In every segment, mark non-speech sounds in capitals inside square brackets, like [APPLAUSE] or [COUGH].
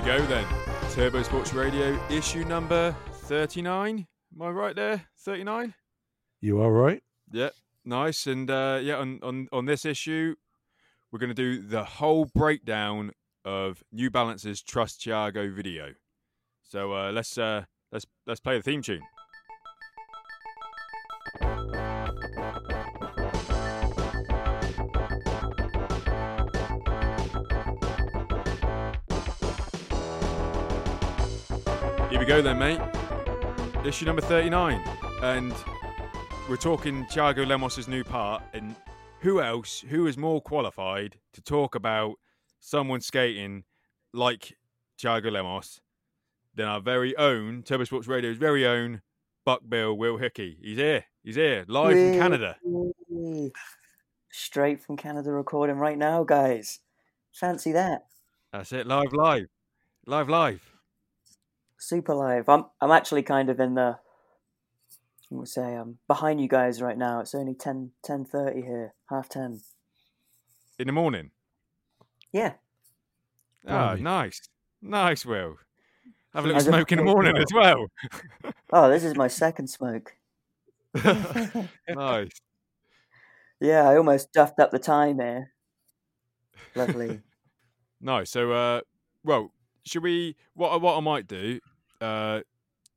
We go then. Turbo Sports Radio issue number 39. Am I right there? 39? You are right. Yeah, nice. And uh, yeah, on, on, on this issue, we're going to do the whole breakdown of New Balance's Trust Tiago video. So uh, let's uh, let's let's play the theme tune. Go then, mate. Issue number 39. And we're talking Tiago Lemos's new part. And who else, who is more qualified to talk about someone skating like Tiago Lemos than our very own Turbo Sports Radio's very own Buck Bill Will Hickey? He's here. He's here, live from Canada. Straight from Canada recording right now, guys. Fancy that. That's it. Live, live. Live, live. Super live. I'm I'm actually kind of in the I'm gonna say I'm behind you guys right now. It's only 10 10:30 here, half 10. In the morning. Yeah. Ah, Blimey. nice. Nice, Will. Have a little smoke in the [LAUGHS] morning as well. [LAUGHS] Oh, this is my second smoke. [LAUGHS] nice. Yeah, I almost duffed up the time here. Lovely. Nice. So, uh, well, should we? What what I might do? Uh,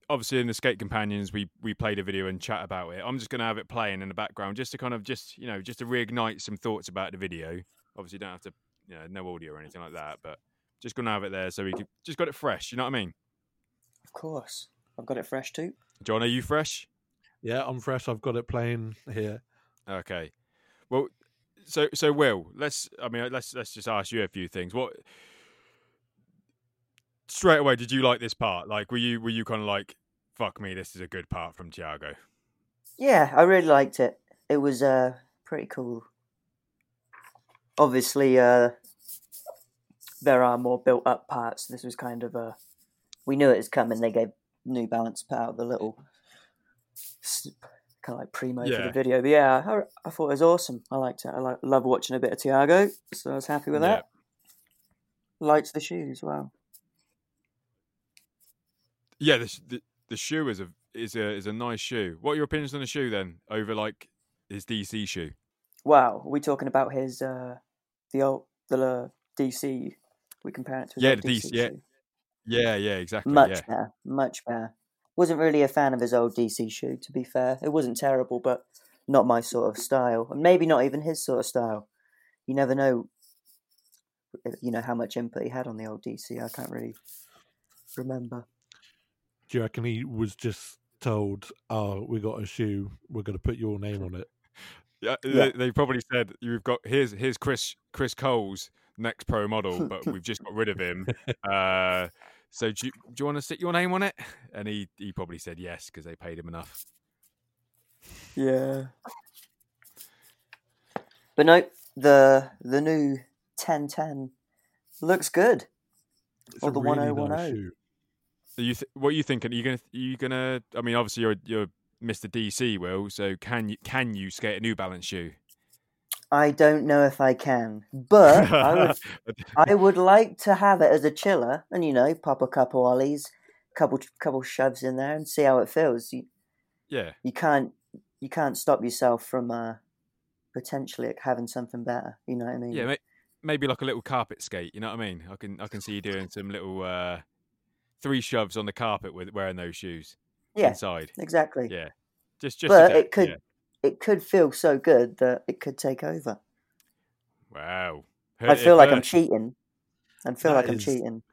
obviously, in the skate companions, we we played a video and chat about it. I'm just going to have it playing in the background, just to kind of just you know just to reignite some thoughts about the video. Obviously, don't have to, you know, no audio or anything like that, but just going to have it there so we could just got it fresh. You know what I mean? of course. I've got it fresh too. John, are you fresh? Yeah, I'm fresh. I've got it playing here. Okay. Well, so so Will, let's. I mean, let's let's just ask you a few things. What straight away did you like this part? Like, were you were you kind of like, fuck me, this is a good part from Tiago? Yeah, I really liked it. It was uh pretty cool. Obviously, uh there are more built up parts. This was kind of a we knew it was coming. They gave New Balance put out the little kind of like primo for the video. But yeah, I, I thought it was awesome. I liked it. I like, love watching a bit of Tiago, so I was happy with Yeah. that. Liked the shoes, well. Yeah, the, the the shoe is a is a is a nice shoe. What are your opinions on the shoe then over like his DC shoe? Wow, are we talking about his uh the old the uh, DC? We compare it to his Yeah, old the DC, DC yeah. shoe. Yeah, yeah, exactly. Much yeah. better, much better. Wasn't really a fan of his old DC shoe, to be fair. It wasn't terrible, but not my sort of style, and maybe not even his sort of style. You never know, uh, you know, how much input he had on the old DC. I can't really remember. Do you reckon he was just told, "Oh, we got a shoe. We're going to put your name on it"? Yeah, Yeah. They, they probably said you've got here's here's Chris Chris Cole's next pro model, but [LAUGHS] we've just got rid of him. Uh, so do you, do you want to stick your name on it? And he he probably said yes because they paid him enough. Yeah. But no, the the new ten ten looks good. It's Or the really 1010. nice shoe. You th- what are you thinking? Are you gonna are you gonna? I mean, obviously you're you're Mr. DC, Will. So can you can you skate a New Balance shoe? I don't know if I can, but I would [LAUGHS] I would like to have it as a chiller, and you know, pop a couple ollies, couple couple shoves in there, and see how it feels. You yeah, you can't you can't stop yourself from uh, potentially having something better. You know what I mean? yeah. May, maybe like a little carpet skate. You know what I mean? I can I can see you doing some little uh, three shoves on the carpet with wearing those shoes Yeah, inside. exactly. Yeah, just just. but it could yeah. it could feel so good that it could take over. Wow. I feel like I'm cheating. I feel That like I'm cheating.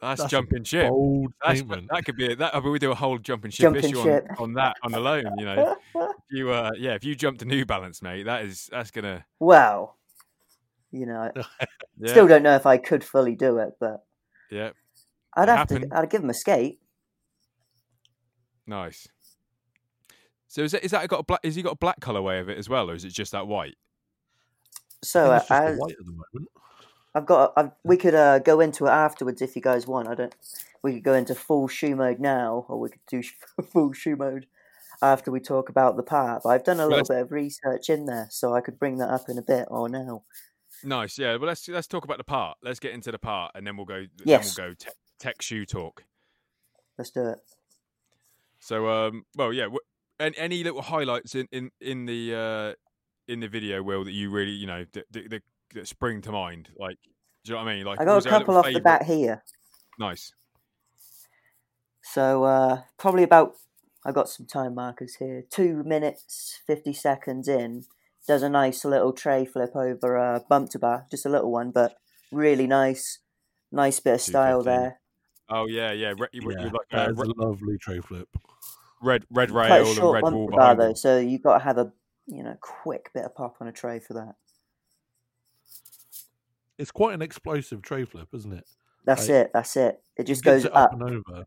That's, That's jumping ship. Bold That's, that could be it. That I mean, we do a whole jumping ship Jumping issue ship. On, on that on alone. You know, [LAUGHS] if you uh, yeah, if you jump to New Balance, mate, that is that's gonna well, you know, I [LAUGHS] yeah, still don't know if I could fully do it, but yeah, I'd It have happened. to. I'd give him a skate. nice. So is that is that got a black? Is he got a black colorway of it as well, or is it just that white? So I think it's uh, just the white at the moment. I've got. I've, we could uh, go into it afterwards if you guys want. I don't. We could go into full shoe mode now, or we could do [LAUGHS] full shoe mode after we talk about the part. But I've done a little let's- bit of research in there, so I could bring that up in a bit or now. Nice. Yeah. Well, let's let's talk about the part. Let's get into the part, and then we'll go. Yes. Then we'll go tech, tech shoe talk. Let's do it. So, um, well, yeah. W- and any little highlights in in in the uh in the video, Will, that you really, you know, that, that, that, spring to mind? Like, do you know what I mean? Like, I got a couple little off the favourite- bat here. Nice. So uh, probably about I got some time markers here. Two minutes fifty seconds in, does a nice little tray flip over a bump to bar, just a little one, but really nice, nice bit of style there. Oh yeah, yeah. Re- you, Yeah, you like that uh, is a lovely tray flip. red red Quite rail a and short red bump wall to bar though, so you've got to have a you know quick bit of pop on a tray for that. It's quite an explosive tray flip, isn't it? That's Right. it. That's it. It just Gets goes it up. and over.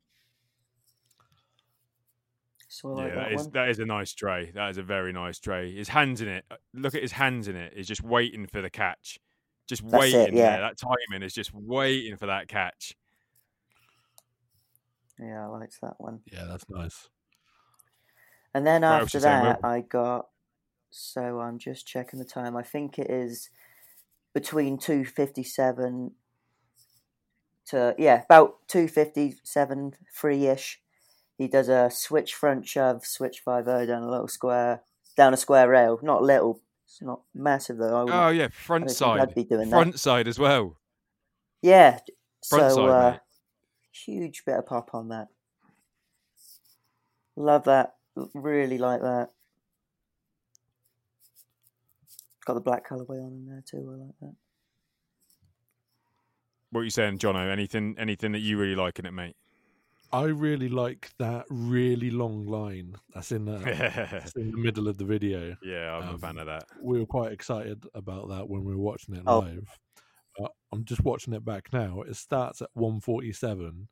So I like Yeah, that that is, that is a nice tray. That is a very nice tray. His hands in it. Look at his hands in it. He's just waiting for the catch. Just That's it, waiting yeah. there. That timing is just waiting for that catch. Yeah, I liked that one. Yeah, that's nice. And then else after that, I got. So I'm just checking the time. I think it is between two fifty seven to yeah about two fifty seven three ish. He does a switch front shove, switch five o down a little square, down a square rail. Not little. It's not massive though. I Oh yeah, front side. I'd be doing that. Front side as well. Yeah. Front so side, uh. Huge bit of pop on that. Love that. Really like that. Got the black colorway on in there too. I like that. What are you saying, Jono? Anything anything that you really like in it, mate? I really like that really long line that's in the, that's in the [LAUGHS] middle of the video. yeah, I'm a Um, fan of that. We were quite excited about that when we were watching it Oh. live. But I'm just watching it back now. It starts at 147.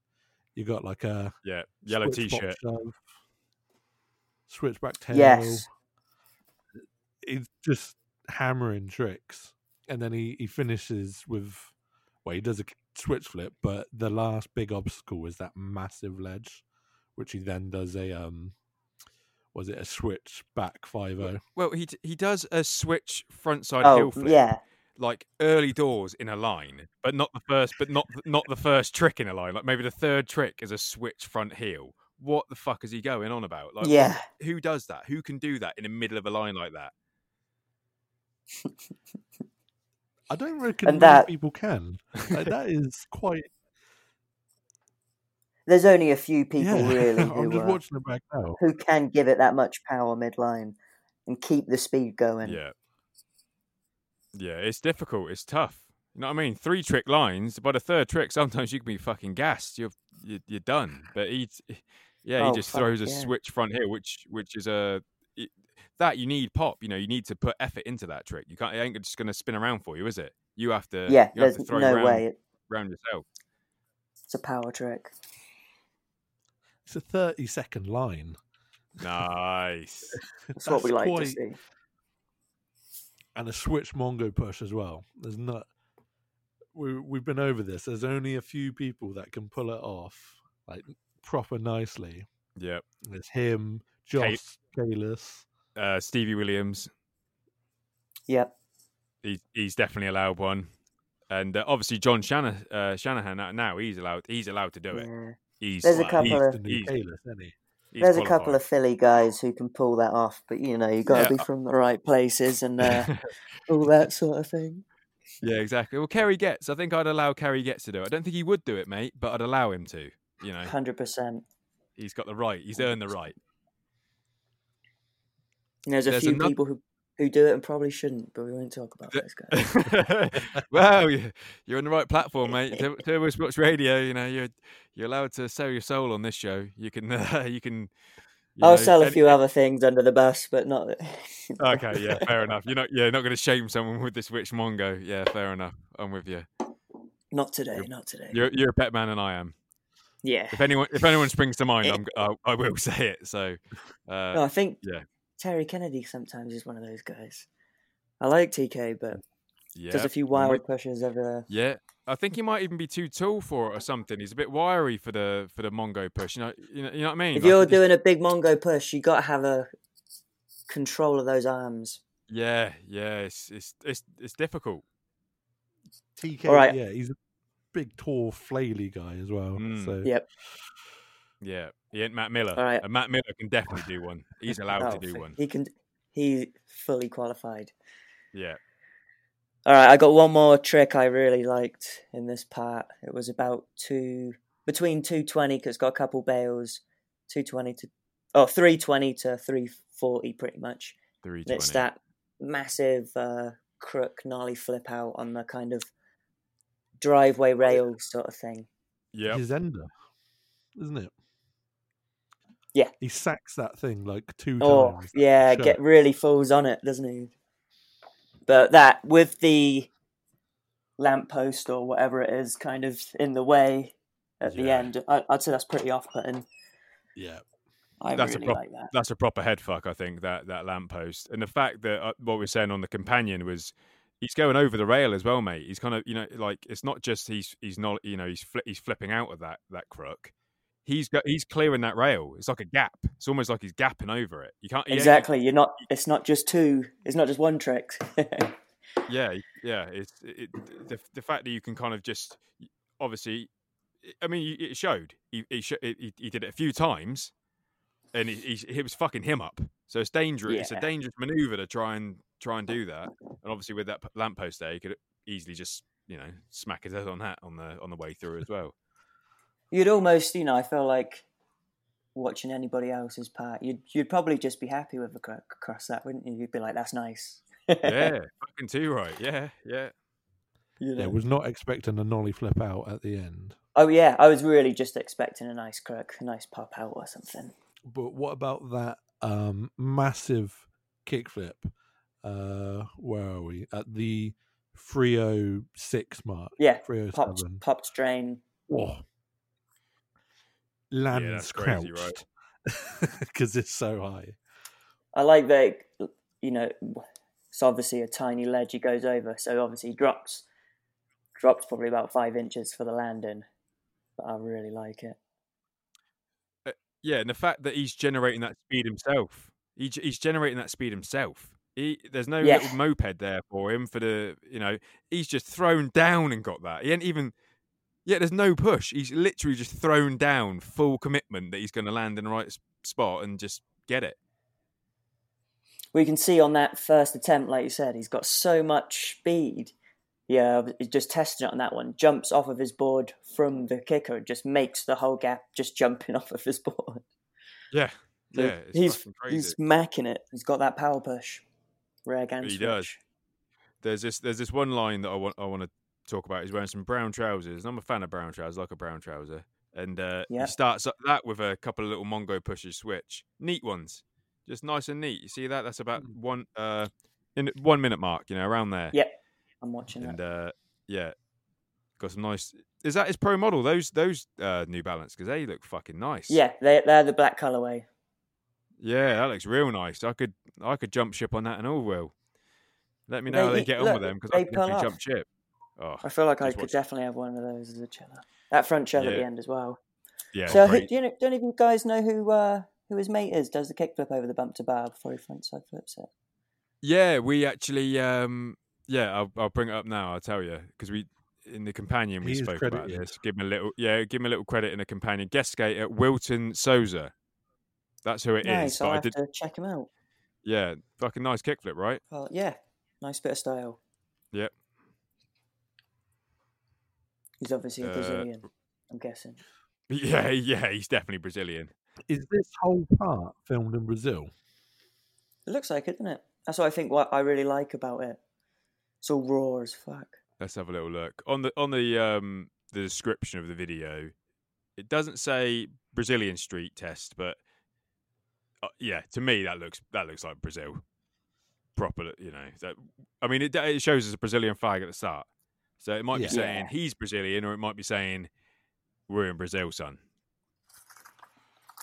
You got like a Yeah, yellow switch t-shirt. shove, switchback tail. Yes. He's just hammering tricks, and then he he finishes with well, he does a switch flip, but the last big obstacle is that massive ledge, which he then does a um, was it a switch back five oh? Well, he d- he does a switch front side Oh heel flip, yeah, like early doors in a line, but not the first, but not not the first trick in a line. Like maybe the third trick is a switch front heel. What the fuck is he going on about? Like, yeah. who does that? Who can do that in the middle of a line like that? I don't reckon And that- people can. Like, that [LAUGHS] is quite. There's only a few people yeah, really [LAUGHS] I'm who just uh, watching it back now. who can give it that much power midline and keep the speed going. Yeah, yeah, it's difficult. It's tough. You know what I mean? Three trick lines. By the third trick, sometimes you can be fucking gassed. You're you're, you're done. But he, yeah, he Oh, just fuck, throws a yeah. switch front here, which which is a it- that you need pop. You know, you need to put effort into that trick. You can't. It ain't just going to spin around for you, is it? You have to. Yeah, you have there's to throw no round, way. It, round yourself. it's a power trick. It's a 30 second line. Nice. That's, what we like to see. And a switch Mongo push as well. There's not. We we've been over this. There's only a few people that can pull it off like proper nicely. Yep. It's him, Josh Kalis. Uh, Stevie Williams. Yep. He's he's definitely allowed one. And uh, obviously John Shanahan, uh, Shanahan now- now he's allowed he's allowed to do it. Yeah. He's There's a couple he's, of- the he's- Kalis, isn't he? He's There's a couple of Philly guys who can pull that off, but you know, you got to Yeah. be from the right places and uh, [LAUGHS] all that sort of thing. yeah, exactly. Well, Kerry Getz, I think I'd allow Kerry Getz to do it. I don't think he would do it, mate, but I'd allow him to. You know, Hundred percent. he's got the right. He's earned the right. There's a There's few ano- people who who do it and probably shouldn't, but we won't talk about those guys. [LAUGHS] well, you- you're on the right platform, mate. Tur- Turbo Sports Radio. You know, you're you're allowed to sell your soul on this show. You can, [LAUGHS] uh, you can. you I'll know, sell a any- few other things under the bus, but not. [LAUGHS] Okay, yeah, fair enough. You're not, yeah, not going to shame someone with this witch Mongo. Yeah, fair enough. I'm with you. Not today. You're- Not today. You're you're a pet man, and I am. Yeah. If anyone if anyone springs to mind, Eh. I'm, I, I will say it. So, uh, No, I think yeah. Terry Kennedy sometimes is one of those guys. I like TK, but yeah, does a few I'm wild with- pushes over there. Yeah, I think he might even be too tall for it or something. He's a bit wiry for the for the Mongo push. You know, you know, you know what I mean? If Like, you're he doing a big Mongo push, you got to have a control of those arms. yeah, yeah, it's it's it's it's difficult. TK, All right. yeah, he's a big, tall, flaily guy as well. Mm. So Yep. Yeah, he ain't Matt Miller. All right. And Matt Miller can definitely do one. He's allowed Oh, to do one. He can. He fully qualified. Yeah. All right, I got one more trick I really liked in this part. It was about two between two twenty because it's got a couple bails, two twenty to oh three twenty to three forty pretty much. Three And twenty. It's that massive uh, crook gnarly flip out on the kind of driveway rail sort of thing. Yep. his ender, isn't it? Yeah. He sacks that thing like two Oh times. yeah, Sure. get really falls on it, doesn't he? But that with the lamppost or whatever it is, kind of in the way at the end, I, I'd say that's pretty off-putting. Yeah. I That's a really prop- like that. That's a proper head fuck, I think. That that lamppost and the fact that uh, what we are saying on the companion was he's going over the rail as well, mate. He's kind of you know like it's not just he's he's not you know he's fli he's flipping out of that that crook. He's got he's clearing that rail. It's like a gap. It's almost like he's gapping over it. You can't yeah, Exactly. You're not. It's not just two. It's not just one trick. [LAUGHS] Yeah, yeah. It's it, the the fact that you can kind of just obviously. I mean, it showed. He he, he he did it a few times, and he, he he was fucking him up. So it's dangerous. It's a dangerous maneuver to try and try and do that. And obviously, with that p- lamppost there, you could easily just you know smack his head on that on the on the way through as well. You'd almost, you know, I feel like watching anybody else's part, you'd you'd probably just be happy with a crook across that, wouldn't you? You'd be like, "That's nice." Yeah, [LAUGHS] fucking too right. Yeah, yeah. You Yeah, know? was not expecting a nollie flip out at the end. Oh yeah, I was really just expecting a nice crook, a nice pop out or something. But what about that um, massive kickflip? Uh, where are we? At the 306 mark. Yeah, 307. popped, popped strain. Oh. Lands that's crazy, crouched because [LAUGHS] it's so high. I like that. You know, it's obviously a tiny ledge he goes over, so obviously he drops, drops probably about five inches for the landing. But I really like it. Uh, yeah, and the fact that he's generating that speed himself, he, he's generating that speed himself. He, there's no Yeah. little moped there for him for the, you know, he's just thrown down and got that. He ain't even, yeah, there's no push. He's literally just thrown down, full commitment that he's going to land in the right spot and just get it. we can see on that first attempt, like you said, he's got so much speed. Yeah, he's just testing it on that one. Jumps off of his board from the kicker, just makes the whole gap just jumping [LAUGHS] off of his board. Yeah, So yeah, it's he's crazy. he's macking it. He's got that power push. Reg and He switch. does. There's this, there's this one line that I want, I want to talk about. He's wearing some brown trousers. and I'm a fan of brown trousers, like a brown trouser. And uh, Yeah. he starts up that with a couple of little Mongo pushes switch, neat ones, just nice and neat. You see that? That's about one uh, in one minute mark, you know, around there. Yep, I'm watching And uh, yeah, got some nice. Is that his pro model? Those those uh, New Balance because they look fucking nice. Yeah, they they're the black colorway. yeah, that looks real nice. I could I could jump ship on that and all will. Let me They know how they get on with them because I can pull definitely off. jump ship. Oh, I feel like I could watch- definitely have one of those as a chiller. That front shell at the end as well. yeah. so, who, do you know, do any of you guys know who uh, who his mate is? Does the kickflip over the bump to bar before he frontside flips it? Yeah, we actually, um, yeah, I'll, I'll bring it up now. I'll tell you because we in the companion we He spoke about this. Give him a little, yeah, give him a little credit in the companion. Guest skater Wilton Souza. That's who it is. nice. But I'll I have did, to check him out. yeah, fucking nice kickflip, right? Well, yeah, nice bit of style. Yep. He's obviously a Uh, Brazilian. I'm guessing. Yeah, [LAUGHS] yeah, he's definitely Brazilian. Is this whole part filmed in Brazil? It looks like it, doesn't it? That's what I think. What I really like about it. It's all raw as fuck. Let's have a little look on the on the um the description of the video. It doesn't say Brazilian street test, but uh, yeah, to me that looks that looks like Brazil. Proper, you know. That, I mean, it, it shows us a Brazilian flag at the start, so it might Yeah. be saying Yeah. he's Brazilian, or it might be saying we're in Brazil, son.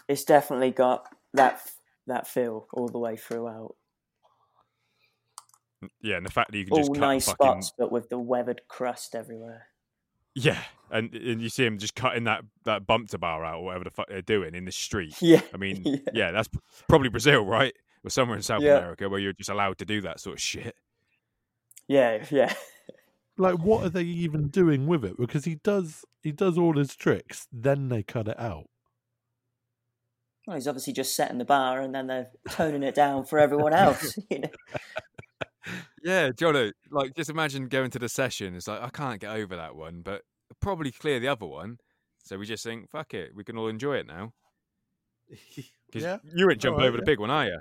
It's definitely got that that feel all the way throughout. Yeah, and the fact that you can All just cut nice fucking spots, but with the weathered crust everywhere. yeah, and and you see him just cutting that that bump to bar out or whatever the fuck they're doing in the street. [LAUGHS] Yeah, I mean, Yeah. yeah, that's probably Brazil, right? Or somewhere in South Yeah. America where you're just allowed to do that sort of shit. yeah, yeah. [LAUGHS] like what are they even doing with it? Because he does he does all his tricks, then they cut it out. Well, he's obviously just setting the bar, and then they're toning it down for everyone else. [LAUGHS] You know? Yeah, Jono, like just imagine going to the session. It's like I can't get over that one, but probably clear the other one. So we just think, fuck it, we can all enjoy it now. [LAUGHS] Because Yeah, you wouldn't jump alright, over the big one, are you?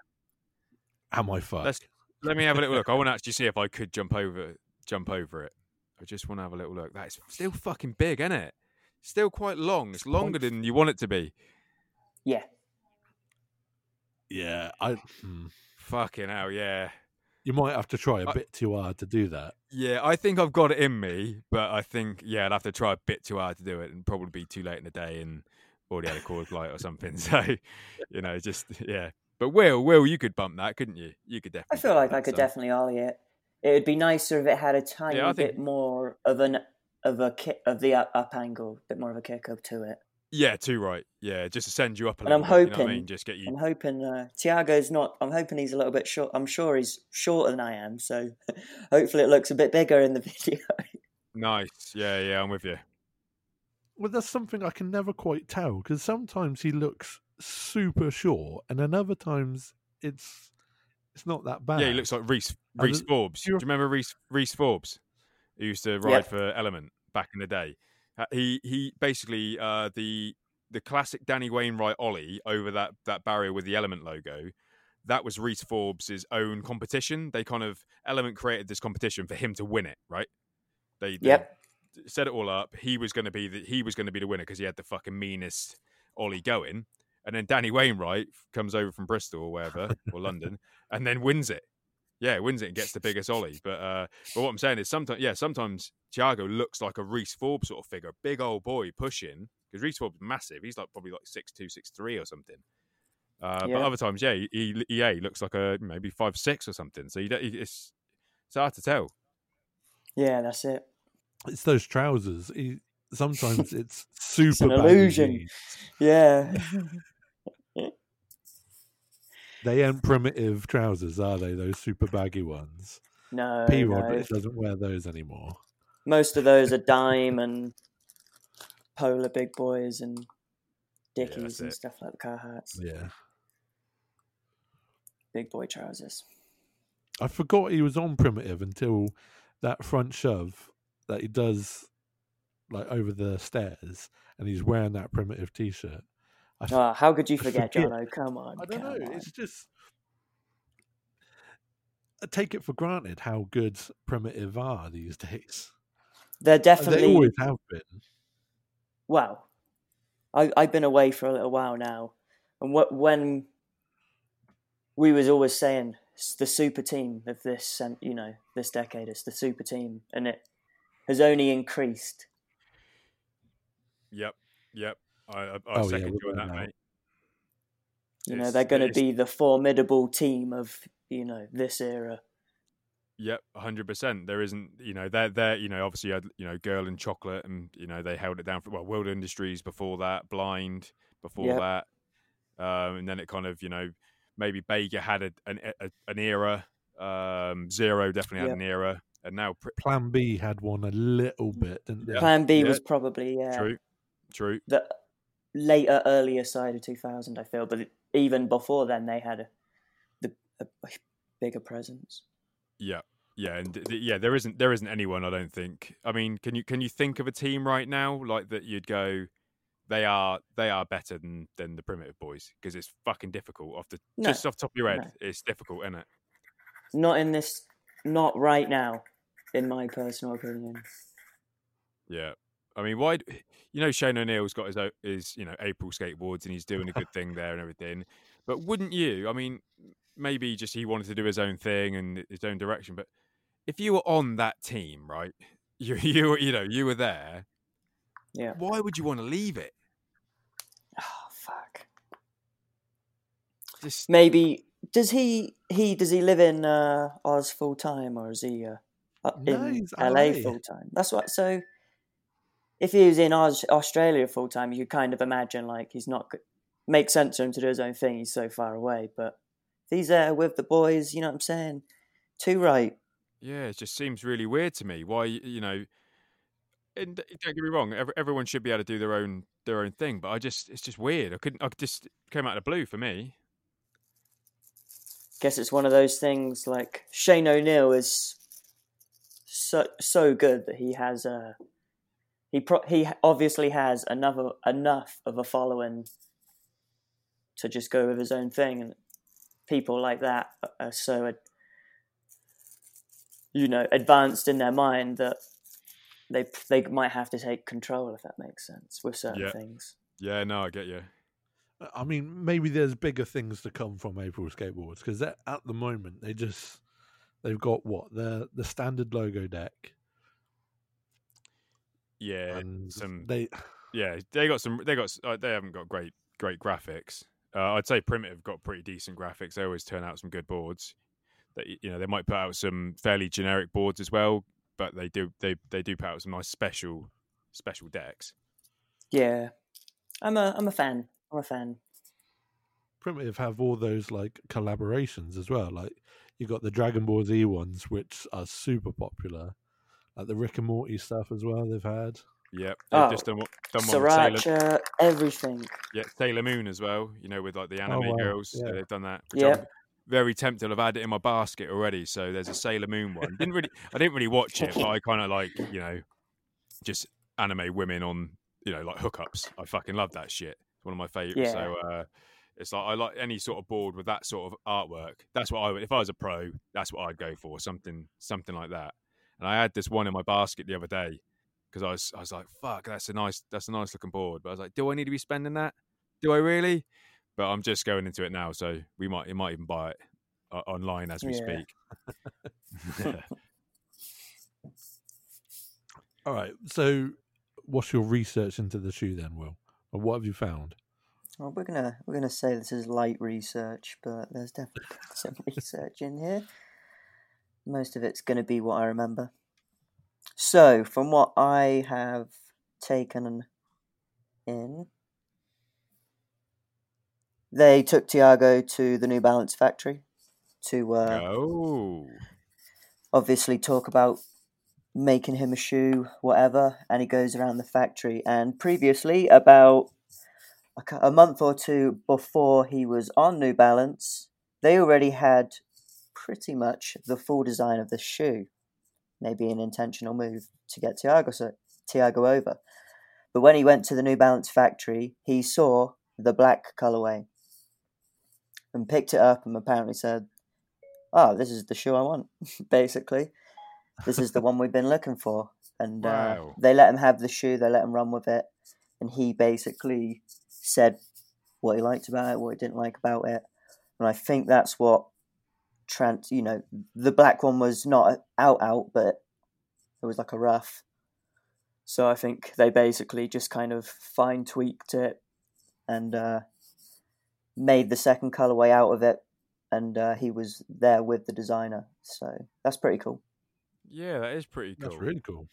Am I fucked? Let's let me have a little look. I want to actually see if I could jump over jump over it. I just want to have a little look. That's still fucking big, isn't it? Still quite long. It's longer than you want it to be. Yeah, Yeah, I. hmm. Fucking hell, yeah. You might have to try a I- bit too hard to do that. Yeah, I think I've got it in me, but I think yeah, I'd have to try a bit too hard to do it, and probably be too late in the day, and already had a cord light or something. [LAUGHS] So, you know, just yeah. But Will, Will, you could bump that, couldn't you? You could definitely. I feel bump like I could so- definitely ollie it. It would be nicer if it had a tiny I think- bit more of an of a kick of the up, up angle, bit more of a kick up to it. Yeah, too right. Yeah, just to send you up a And little. I'm bit, you know what I hoping- mean? Just get you. I'm hoping uh, Tiago's not. I'm hoping he's a little bit short. I'm sure he's shorter than I am, so [LAUGHS] hopefully it looks a bit bigger in the [LAUGHS] video. Nice. Yeah, yeah, I'm with you. Well, that's something I can never quite tell because sometimes he looks super short, and then other times it's it's not that bad. Yeah, he looks like Reese Reese Forbes. Do you remember Reese Reese Forbes, who used to ride Yeah. for Element back in the day? He he basically uh, the the classic Danny Wainwright ollie over that that barrier with the Element logo. That was Reese Forbes' own competition. They kind of Element created this competition for him to win it, right? They, they Yep. set it all up. He was going to be the he was going to be the winner because he had the fucking meanest ollie going. And then Danny Wainwright comes over from Bristol or wherever or [LAUGHS] London, and then wins it. Yeah, wins it and gets the biggest ollie. But uh, but what I'm saying is sometimes yeah sometimes Tiago looks like a Reese Forbes sort of figure, big old boy pushing because Reese Forbes is massive. He's like probably like six two, six three or something. Uh, But other times, yeah, he, he yeah he looks like a maybe five six or something. So you don't, it's it's hard to tell. yeah, that's it. it's those trousers. He, sometimes [LAUGHS] it's super an illusion. Yeah, [LAUGHS] They ain't primitive trousers, are they? Those super baggy ones. no, P Rod no. doesn't wear those anymore. Most of those are [LAUGHS] dime and polar big boys and dickies that's and it. stuff like the Carhartts. Yeah, Big boy trousers. I forgot he was on primitive until that front shove that he does, like over the stairs, and he's wearing that primitive t-shirt. I, f- Oh, how could you forget, forget. Jono? Come on. I don't know. on. It's just I take it for granted how good primitive are these days. They're They definitely always have been. well. I I've been away for a little while now, and what when we was always saying it's the super team of this, cent- you know, this decade. It's the super team, and it has only increased. Yep, yep. I I, I Oh, second we're you on that, mate. You know, they're going to be the formidable team of you know this era. Yep, hundred percent. There isn't, you know, they're they're, you know, obviously you had, you know, Girl and Chocolate, and you know they held it down for well, World Industries before that, Blind before Yep. that, um, and then it kind of, you know, maybe Baker had a, an a, an era, um, Zero definitely Yep. had an era, and now pr- Plan B had one a little bit, didn't they? Plan B yeah. was probably yeah true, true, the later uh, earlier side of 2000. I feel, but even before then, they had a, the a, bigger presence. yeah, yeah, and th- yeah, there isn't there isn't anyone I don't think. I mean, can you can you think of a team right now like that you'd go? They are they are better than than the primitive boys because it's fucking difficult off the No, just off the top of your head. no. It's difficult, isn't it? Not in this, not right now, in my personal opinion. Yeah. I mean, why? You know, Shane O'Neill's got his his you know April skateboards and he's doing a good thing there and everything. But wouldn't you? I mean, maybe just he wanted to do his own thing and his own direction. But if you were on that team, right? [LAUGHS] You you were- you know you were there. Yeah. Why would you want to leave it? Oh fuck. Just Maybe does he he does he live in uh, Oz full time or is he uh, No, in he's LA LA. full time? That's what. So if he was in Australia full time, you kind of imagine like he's not makes sense for him to do his own thing. He's so far away, but if he's there with the boys, you know what I'm saying? Too right. Yeah, it just seems really weird to me. Why, you know, and don't get me wrong, ev- everyone should be able to do their own their own thing, but I just it's just weird. I couldn't. I just came out of the blue for me. Guess it's one of those things like Shane O'Neill is so so good that he has a he pro- he obviously has another enough of a following to just go with his own thing, and people like that are so you know advanced in their mind that they they might have to take control if that makes sense with certain Yeah. things. Yeah, no, I get you. Uh, I mean, maybe there's bigger things to come from April Skateboards because at the moment they just they've got what the the standard logo deck Yeah, and some- they yeah, they got some. They got. s- Uh, they haven't got great great graphics. Uh, I'd say Primitive got pretty decent graphics. They always turn out some good boards. That you know they might put out some fairly generic boards as well, but they do they they do put out some nice special special decks. Yeah, I'm a I'm a fan. I'm a fan. primitive have all those like collaborations as well. Like you got the Dragon Ball Z ones, which are super popular. Like the Rick and Morty stuff as well. They've had. Yep, they've Oh, just done, one- done one with Sailor, everything. yeah, Sailor Moon as well. You know, with like the anime Oh, wow, girls, yeah. they've done that. Yeah. I'm very tempted. I've had it in my basket already. So there's a Sailor Moon one. Didn't really, I didn't really watch it, but I kind of like you know, just anime women on you know like hookups. I fucking love that shit. It's one of my favorites. So uh, it's like I like any sort of board with that sort of artwork. That's what I would. If I was a pro, that's what I'd go for. Something something like that. And I had this one in my basket the other day because I was I was like, fuck, that's a nice that's a nice looking board. But I was like, do I need to be spending that? Do I really? But I'm just going into it now, so we might you might even buy it uh, online as we Yeah. speak. [LAUGHS] [LAUGHS] All right. So, what's your research into the shoe then, Will? Or what have you found? Well, we're gonna we're gonna say this is light research, but there's definitely [LAUGHS] some research in here. Most of it's gonna be what I remember. So, from what I have taken in, they took Tiago to the New Balance factory to uh, oh, obviously talk about making him a shoe, whatever, and he goes around the factory. And previously, about a month or two before he was on New Balance, they already had pretty much the full design of the shoe. Maybe an intentional move to get Tiago so, Tiago over. But when he went to the New Balance factory, he saw the black colorway and picked it up and apparently said, "Oh, this is the shoe I want." [LAUGHS] Basically, this is the one we've been looking for. And uh, they let him have the shoe. They let him run with it, and he basically said what he liked about it, what he didn't like about it. And I think that's what trans. You know, the black one was not out out, but it was like a rough. So I think they basically just kind of fine tweaked it and uh, made the second colorway out of it, and uh, he was there with the designer. So that's pretty cool. yeah, that is pretty cool. That's really cool.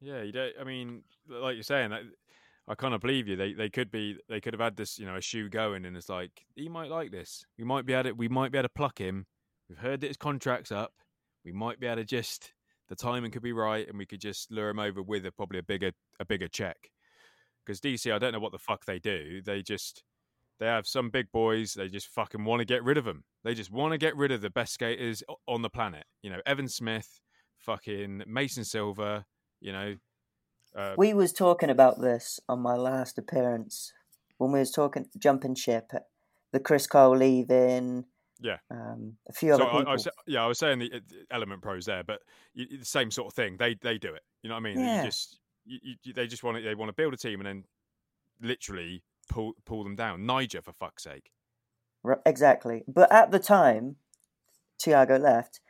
Yeah, you don't. I mean, like you're saying, that, I kind of believe you. They they could be they could have had this you know a shoe going, and it's like he might like this. We might be able to we might be able to pluck him. We've heard that his contract's up. We might be able to just the timing could be right, and we could just lure him over with a probably a bigger a bigger check. Because DC, I don't know what the fuck they do. They just they have some big boys. They just fucking want to get rid of them. They just want to get rid of the best skaters on the planet. You know, Evan Smith, fucking Mason Silver. You know, uh, We was talking about this on my last appearance when we was talking jumping ship, the Chris Cole leaving. Yeah. Um, a few So other I, people. I was, yeah, I was saying the Element Pros there, but you, the same sort of thing. They they do it. You know what I mean? Yeah. You just you, they just want to they want to build a team and then literally pull pull them down. Nyjah for fuck's sake. R- Exactly. But at the time Tiago left,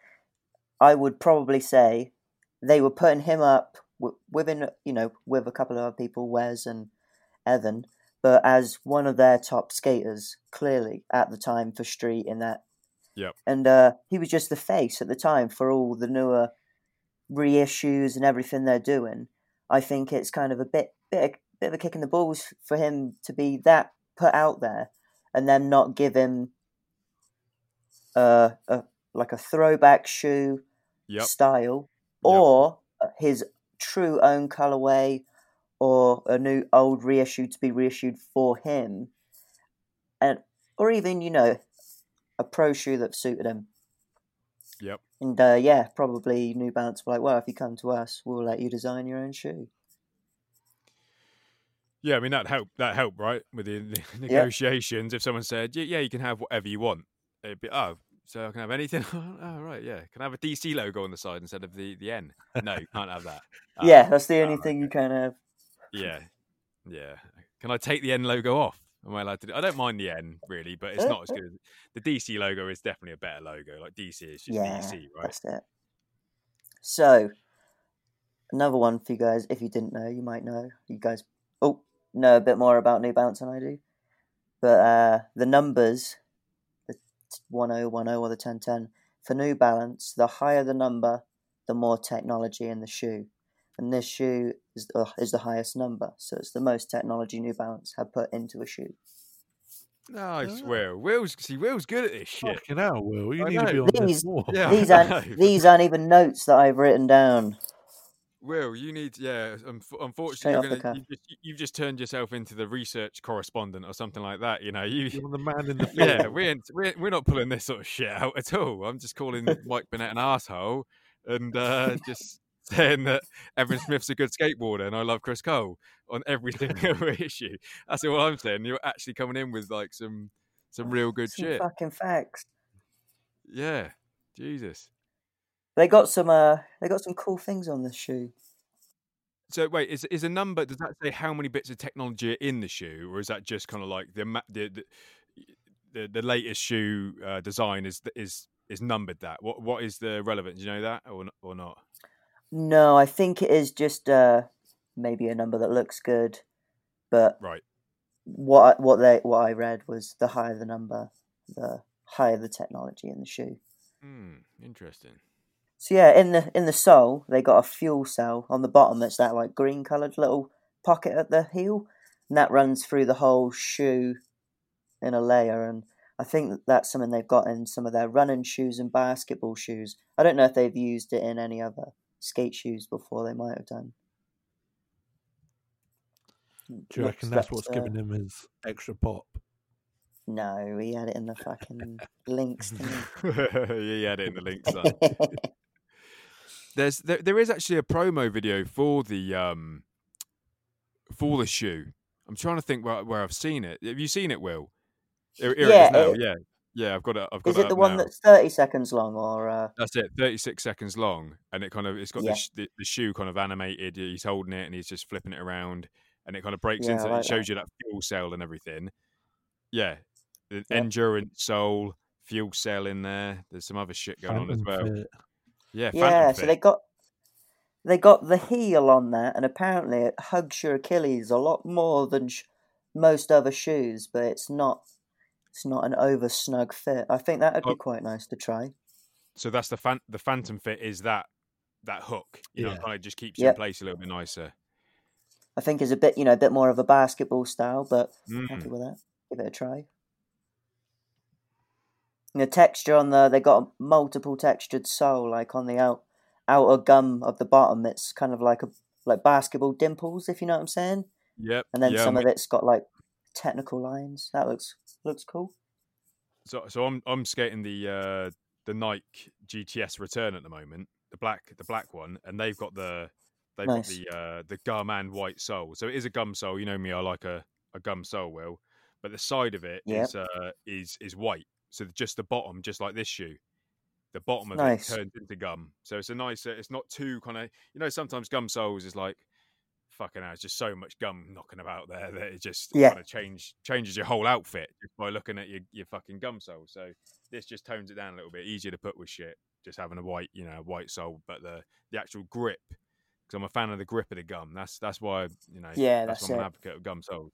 I would probably say they were putting him up within, you know, with a couple of other people, Wes and Evan, but as one of their top skaters, clearly at the time for Street in that. Yep. And uh, he was just the face at the time for all the newer reissues and everything they're doing. I think it's kind of a bit, bit, bit of a kick in the balls for him to be that put out there and then not give him uh, a like a throwback shoe Yep. style, Yep. or his true own colorway, or a new old reissue to be reissued for him, and or even you know a pro shoe that suited him. Yep. And uh, yeah, probably New Balance were like, well, if you come to us, we'll let you design your own shoe. Yeah, I mean that helped. That helped, right, with the, the [LAUGHS] negotiations. If someone said, "Yeah, yeah, you can have whatever you want," it'd be, "Oh, so I can have anything." [LAUGHS] oh, right, yeah. Can I have a DC logo on the side instead of the the N? No, you can't have that. [LAUGHS] Yeah, that's the only oh, thing you can have. Yeah, yeah. Can I take the N logo off? Am I allowed to? Do? I don't mind the N really, but it's Uh, not as good. as The DC logo is definitely a better logo. Like DC is just Yeah, DC, right? That's it. So, another one for you guys. If you didn't know, you might know. You guys, oh, know a bit more about New Balance than I do. But uh, the numbers, the 1010 or the 1010, for New Balance, the higher the number, the more technology in the shoe. And this shoe is, uh, is the highest number. So it's the most technology New Balance have put into a shoe. Nice, Ah. Will. Will's see, Will's good at this shit. Fucking hell, Will. You I need to know. be on this These- more. Yeah. These aren't, these aren't even notes that I've written down. Will, you need, yeah. Um, unfortunately, you're the gonna, cuff. you just, you've just turned yourself into the research correspondent or something like that. You know, you, You're the man in the field. [LAUGHS] yeah, we ain't, we ain't, we're not pulling this sort of shit out at all. I'm just calling Mike Bennett an asshole and uh, just [LAUGHS] saying that Evan Smith's a good skateboarder and I love Chris Cole on every single [LAUGHS] [LAUGHS] issue. That's all I'm saying. You're actually coming in with like some some real good Some shit. fucking facts. Yeah, Jesus. They got some uh they got some cool things on this shoe. So wait, is is a number? Does that say how many bits of technology are in the shoe, or is that just kind of like the the the, the, the latest shoe uh, design is is is numbered? That what what is the relevance? Do you know that or or not? No, I think it is just uh maybe a number that looks good, but Right. what I, what they what I read was the higher the number, the higher the technology in the shoe. Hmm. Interesting. So yeah, in the in the sole they got a fuel cell on the bottom. That's that like green coloured little pocket at the heel, and that runs through the whole shoe in a layer. And I think that that's something they've got in some of their running shoes and basketball shoes. I don't know if they've used it in any other skate shoes before. They might have done. Do you reckon that's what's uh, giving him his extra pop? No, he had it in the fucking links. didn't [LAUGHS] yeah, you had it in the links. [LAUGHS] There's there, there is actually a promo video for the um for the shoe. I'm trying to think where, where I've seen it. Have you seen it, Will? Here, here Yeah, it is now. it- yeah, yeah. I've got it. I've got Is it, it the one now. that's thirty seconds long, or uh, That's it. 36 seconds long, and it kind of it's got Yeah. the, the the shoe kind of animated. He's holding it and he's just flipping it around, and it kind of breaks Yeah, into. like it shows you that fuel cell and everything. Yeah, the Yeah. endurance sole fuel cell in there. There's some other shit going on as well. Fit. Yeah, yeah? Phantom So Fit. they got they got the heel on that, and apparently it hugs your Achilles a lot more than sh- most other shoes. But it's not it's not an over snug fit. I think that would Oh. be quite nice to try. So that's the fan- the Phantom Fit is that that hook. You know, Yeah. kind of just keeps you in place a little bit nicer. I think it's a bit you know a bit more of a basketball style, but Mm. happy with that. Give it a try. And the texture on the they got a multiple textured sole, like on the out outer gum of the bottom. It's kind of like a like basketball dimples, if you know what I'm saying. Yep. And then yeah, some I'm of it's got like technical lines. That looks looks cool. So so I'm I'm skating the uh the Nike GTS return at the moment, the black the black one, and they've got the they've Nice. got the uh the gum and white sole. So it is a gum sole. You know me, I like a, a gum sole, will. But the side of it is Yep. uh is is white. So just the bottom, just like this shoe. The bottom of Nice. it turns into gum. So it's a nice uh, it's not too kind of you know, sometimes gum soles is like fucking hell, it's just so much gum knocking about there that it just Yeah. kind of change changes your whole outfit just by looking at your, your fucking gum sole. So this just tones it down a little bit, easier to put with shit. Just having a white, you know, white sole, but the the actual grip, because I'm a fan of the grip of the gum. That's that's why you know. Yeah, that's, that's why I'm it. an advocate of gum soles.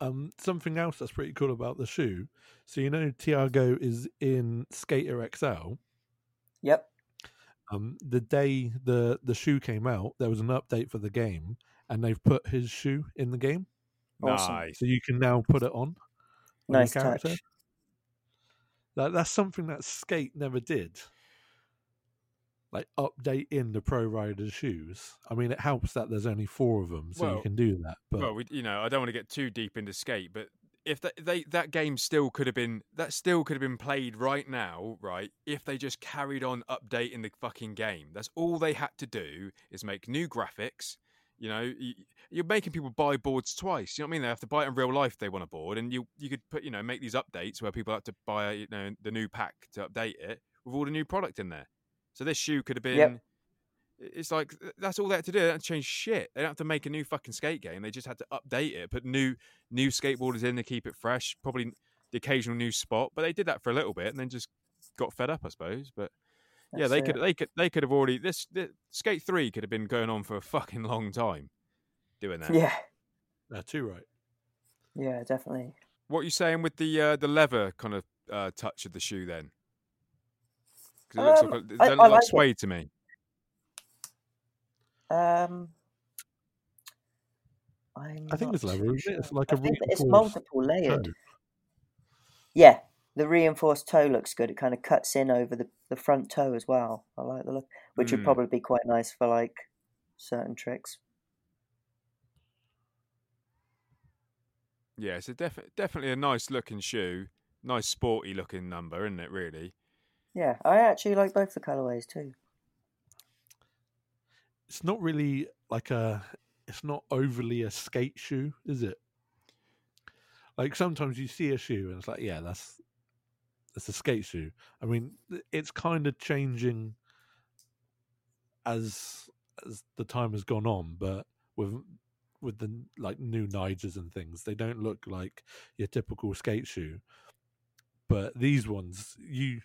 Um, something else that's pretty cool about the shoe. So you know, Tiago is in Skater XL. Yep. Um, the day the the shoe came out, there was an update for the game, and they've put his shoe in the game, Awesome. Nice. so you can now put it on. on your Nice touch. character. That's something that skate never did. Like update in the pro riders' shoes. I mean, it helps that there's only four of them, so Well- you can do that. But Well, we, you know, I don't want to get too deep into skate, but if that they that game still could have been that still could have been played right now, right? If they just carried on updating the fucking game, that's all they had to do is make new graphics. You know, y- you're making people buy boards twice. You know what I mean? They have to buy it in real life if they want a board, and you you could put you know make these updates where people have to buy you know the new pack to update it with all the new product in there. So this shoe could have been. Yep. It's like that's all they had to do. They don't to change shit. They don't have to make a new fucking skate game. They just had to update it, put new new skateboarders in to keep it fresh. Probably the occasional new spot, but they did that for a little bit and then just got fed up, I suppose. But yeah, they it. could they could they could have already this, this Skate Three could have been going on for a fucking long time doing that. Yeah, uh, too right. yeah, definitely. What are you saying with the uh, the leather kind of uh, touch of the shoe then? Because it looks Um, like a, it I- I look like like it. suede to me. Um, I'm I think it's leather, isn't? It's like I a it's multiple layered. toe. Yeah, the reinforced toe looks good. It kind of cuts in over the, the front toe as well. I like the look, which would Mm. probably be quite nice for like certain tricks. Yeah, it's a defi- definitely a nice looking shoe, nice sporty looking number, isn't it? Really. Yeah, I actually like both the colorways too. It's not really like a. It's not overly a skate shoe, is it? Like sometimes you see a shoe and it's like, yeah, that's that's a skate shoe. I mean, it's kind of changing as as the time has gone on, but with with the like new Nyjahs and things, they don't look like your typical skate shoe. But these ones, you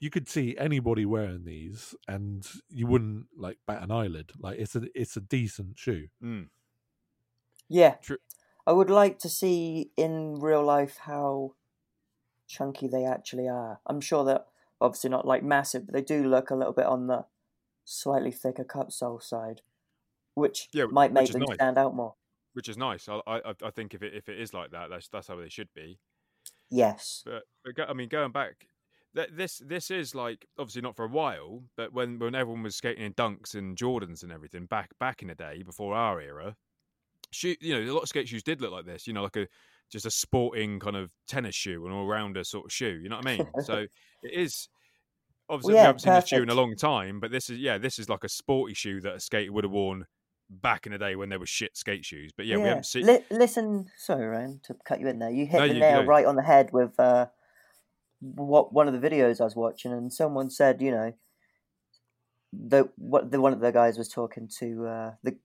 you could see anybody wearing these, and you wouldn't like bat an eyelid. Like it's a it's a decent shoe. Mm. Yeah, True. I would like to see in real life how chunky they actually are. I'm sure that obviously not like massive, but they do look a little bit on the slightly thicker cup sole side, which Yeah, might make is them nice. stand out more. Which is nice. I I, I think if it if it is like that, that's that's how they should be. Yes. But, but go, I mean, going back, th- this this is like obviously not for a while, but when when everyone was skating in dunks and Jordans and everything back back in the day before our era, shoe you know a lot of skate shoes did look like this. You know, like a just a sporting kind of tennis shoe, an all rounder sort of shoe. You know what I mean? so [LAUGHS] it is. Obviously, yeah, we haven't seen this shoe in a long time, but this is yeah, this is like a sporty shoe that a skater would have worn back in the day when there were shit skate shoes. But yeah, we haven't seen. Li- listen, sorry, Ryan, to cut you in there. You hit No, the you nail go. right on the head with uh, what one of the videos I was watching, and someone said, you know, the what the one of the guys was talking to uh, the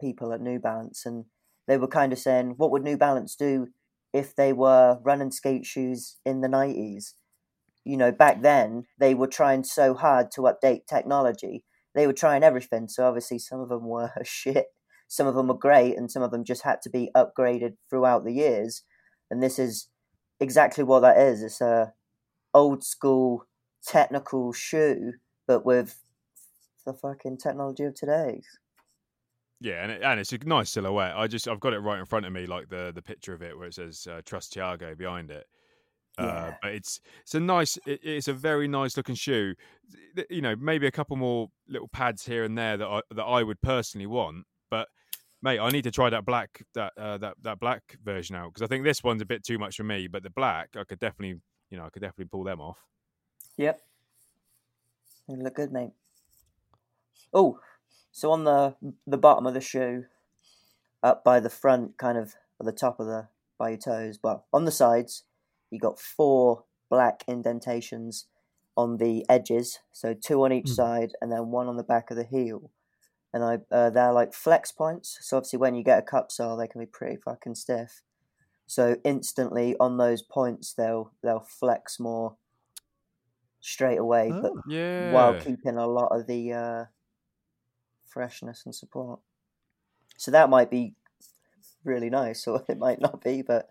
people at New Balance, and they were kind of saying, what would New Balance do if they were running skate shoes in the nineties? You know, back then they were trying so hard to update technology. They were trying everything. So obviously, some of them were [LAUGHS] shit some of them were great and some of them just had to be upgraded throughout the years and this is exactly what that is it's a old school technical shoe but with the fucking technology of today Yeah, and, it, and it's a nice silhouette. I just I've got it right in front of me, like the the picture of it where it says uh, "Trust Tiago" behind it. Uh, but it's it's a nice, it, it's a very nice looking shoe. You know, maybe a couple more little pads here and there that I, that I would personally want. But mate, I need to try that black that uh, that that black version out because I think this one's a bit too much for me. But the black, I could definitely, you know, I could definitely pull them off. yep they look good mate oh so on the the bottom of the shoe up by the front kind of at the top of the by your toes but on the sides you got four black indentations on the edges so two on each Hmm. side and then one on the back of the heel and I uh, they're like flex points so obviously when you get a cup sole they can be pretty fucking stiff so instantly on those points they'll they'll flex more straight away but Ah. Yeah. while keeping a lot of the uh, freshness and support. So that might be really nice, or [LAUGHS] it might not be, but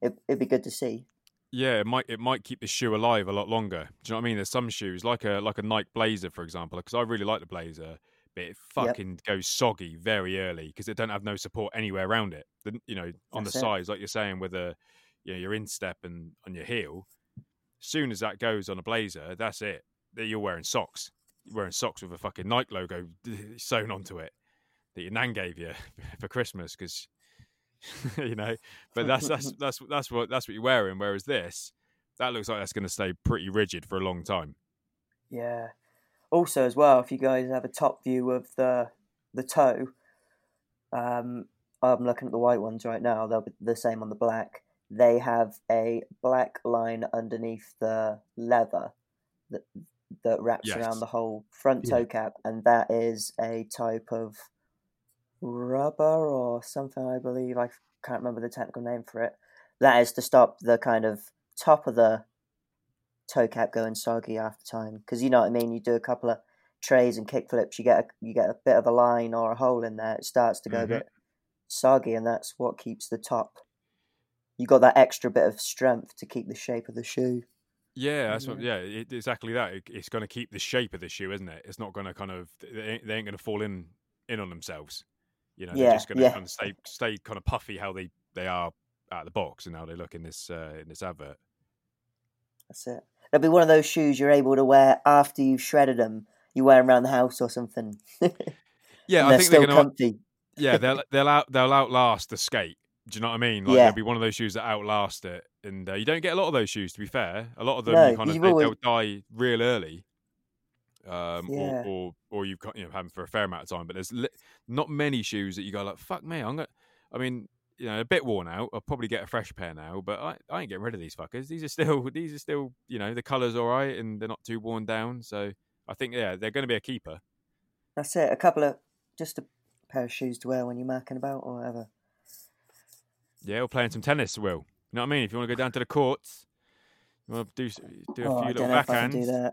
it, it'd be good to see. Yeah, it might it might keep the shoe alive a lot longer. Do you know what I mean? There's some shoes like a like a Nike Blazer, for example, because I really like the Blazer, but it fucking goes soggy very early because it don't have no support anywhere around it. The, you know, on That's the it. sides, like you're saying, with a you know your instep and on your heel, soon as that goes on a blazer, that's it. That You're wearing socks. You're wearing socks with a fucking Nike logo [LAUGHS] sewn onto it that your nan gave you [LAUGHS] for Christmas because [LAUGHS] you know. But that's that's that's that's what that's what you're wearing. Whereas this, that looks like that's going to stay pretty rigid for a long time. Yeah. Also, as well, if you guys have a top view of the the toe, um, I'm looking at the white ones right now. They'll be the same on the black. They have a black line underneath the leather that that wraps Yes. around the whole front Yeah. toe cap, and that is a type of rubber or something. I believe I can't remember the technical name for it. That is to stop the kind of top of the toe cap going soggy after time, because you know what I mean. You do a couple of trays and kick flips, you get a, you get a bit of a line or a hole in there. It starts to go Mhm. a bit soggy, and that's what keeps the top. You got that extra bit of strength to keep the shape of the shoe. Yeah, that's what. Yeah, it, exactly that. It, it's going to keep the shape of the shoe, isn't it? It's not going to kind of. They ain't, they ain't going to fall in in on themselves. You know, they're just going to yeah. kind of stay stay kind of puffy how they they are out of the box and how they look in this uh, in this advert. That's it. There'll be one of those shoes you're able to wear after you've shredded them. You wear them around the house or something. Yeah, I think still they're to. comfy. Yeah, they'll [LAUGHS] they'll out they'll outlast the skate. Do you know what I mean? Like Yeah. they'll be one of those shoes that outlast it, and uh, you don't get a lot of those shoes. To be fair, a lot of them No, you kind of you've they, always- they'll die real early, um, Yeah. or, or or you've got you know have them for a fair amount of time. But there's li- not many shoes that you go like fuck me. I'm gonna. I mean, you know, a bit worn out. I'll probably get a fresh pair now, but I, I ain't getting rid of these fuckers. These are still [LAUGHS] these are still you know the colours all right and they're not too worn down. So I think yeah they're going to be a keeper. That's it. A couple of just a pair of shoes to wear when you're marking about or whatever. Yeah, we're playing some tennis, Will. You know what I mean? If you want to go down to the courts, you want to do do a Oh, few I little don't know if I can do backhands.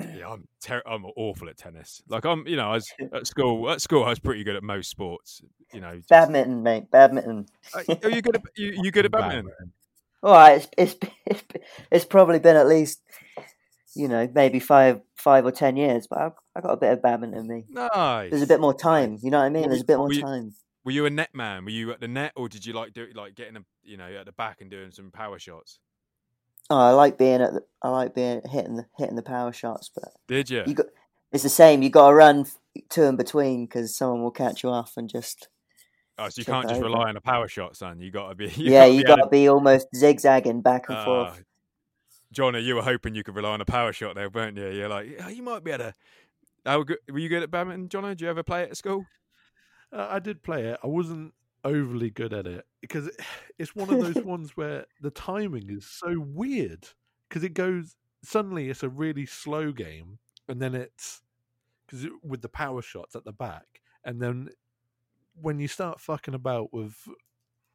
Yeah, I'm ter- I'm awful at tennis. Like I'm, you know, I was at school. At school, I was pretty good at most sports. You know, just- Badminton, mate. Badminton. Uh, Are you good at you, you good at badminton? All right, it's, [LAUGHS] it's it's probably been at least you know maybe five five or ten years, but I've I got a bit of badminton in me. Nice. There's a bit more time. You know what I mean? There's a bit more were you- time. Were you a net man? Were you at the net, or did you like do it like getting a you know at the back and doing some power shots? Oh, I like being at the, I like being hitting the hitting the power shots, but Did you? you got it's the same. You got to run f- two in between because someone will catch you off and just oh, so you can't just over. rely on a power shot, son. You got to be. yeah. You gotta [LAUGHS] got to be almost zigzagging back and Ah, forth. Johnny, you were hoping you could rely on a power shot there, weren't you? You're like, yeah, you might be able to. How good were you good at badminton, Johnny? Did you ever play it at school? Uh, I did play it. I wasn't overly good at it because [SIGHS] it's one of those [LAUGHS] ones where the timing is so weird because it goes suddenly it's a really slow game and then it's because with the power shots at the back and then when you start fucking about with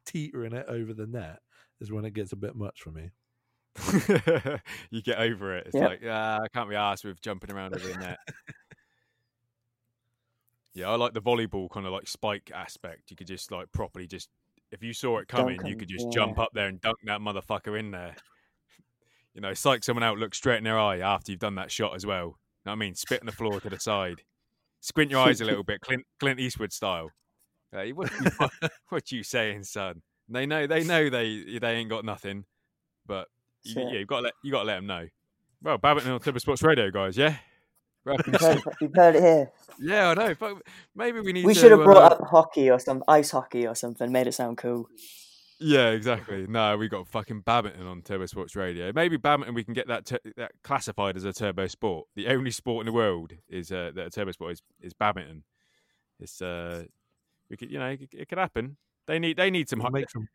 teetering it over the net is when it gets a bit much for me. [LAUGHS] you get over it. It's Yeah. like, ah, I can't be asked with jumping around over the net. [LAUGHS] yeah, I like the volleyball kind of like spike aspect. You could just like properly just if you saw it coming, you could just yeah. jump up there and dunk that motherfucker in there. You know, psych someone out, look straight in their eye after you've done that shot as well. You know what I mean? Spit on the floor to the side. Squint your eyes a little bit, Clint, Clint Eastwood style. Hey, what, you, what, [LAUGHS] [LAUGHS] what you saying, son? They know, they know they they ain't got nothing, but you, yeah, you got to let you got to let them know. Well, Babington on Turbo Sports Radio, guys. Yeah, Well, You've heard, you've heard it here. yeah, I know. Fuck, maybe we need. We to, should have brought uh, up hockey or some ice hockey or something. Made it sound cool. Yeah, exactly. No, we got fucking badminton on Turbo Sports Radio. Maybe badminton we can get that tur that classified as a turbo sport. The only sport in the world is uh, that a turbo sport is, is badminton. It's uh, we could you know it, could- it could happen. They need they need some We'll hi- some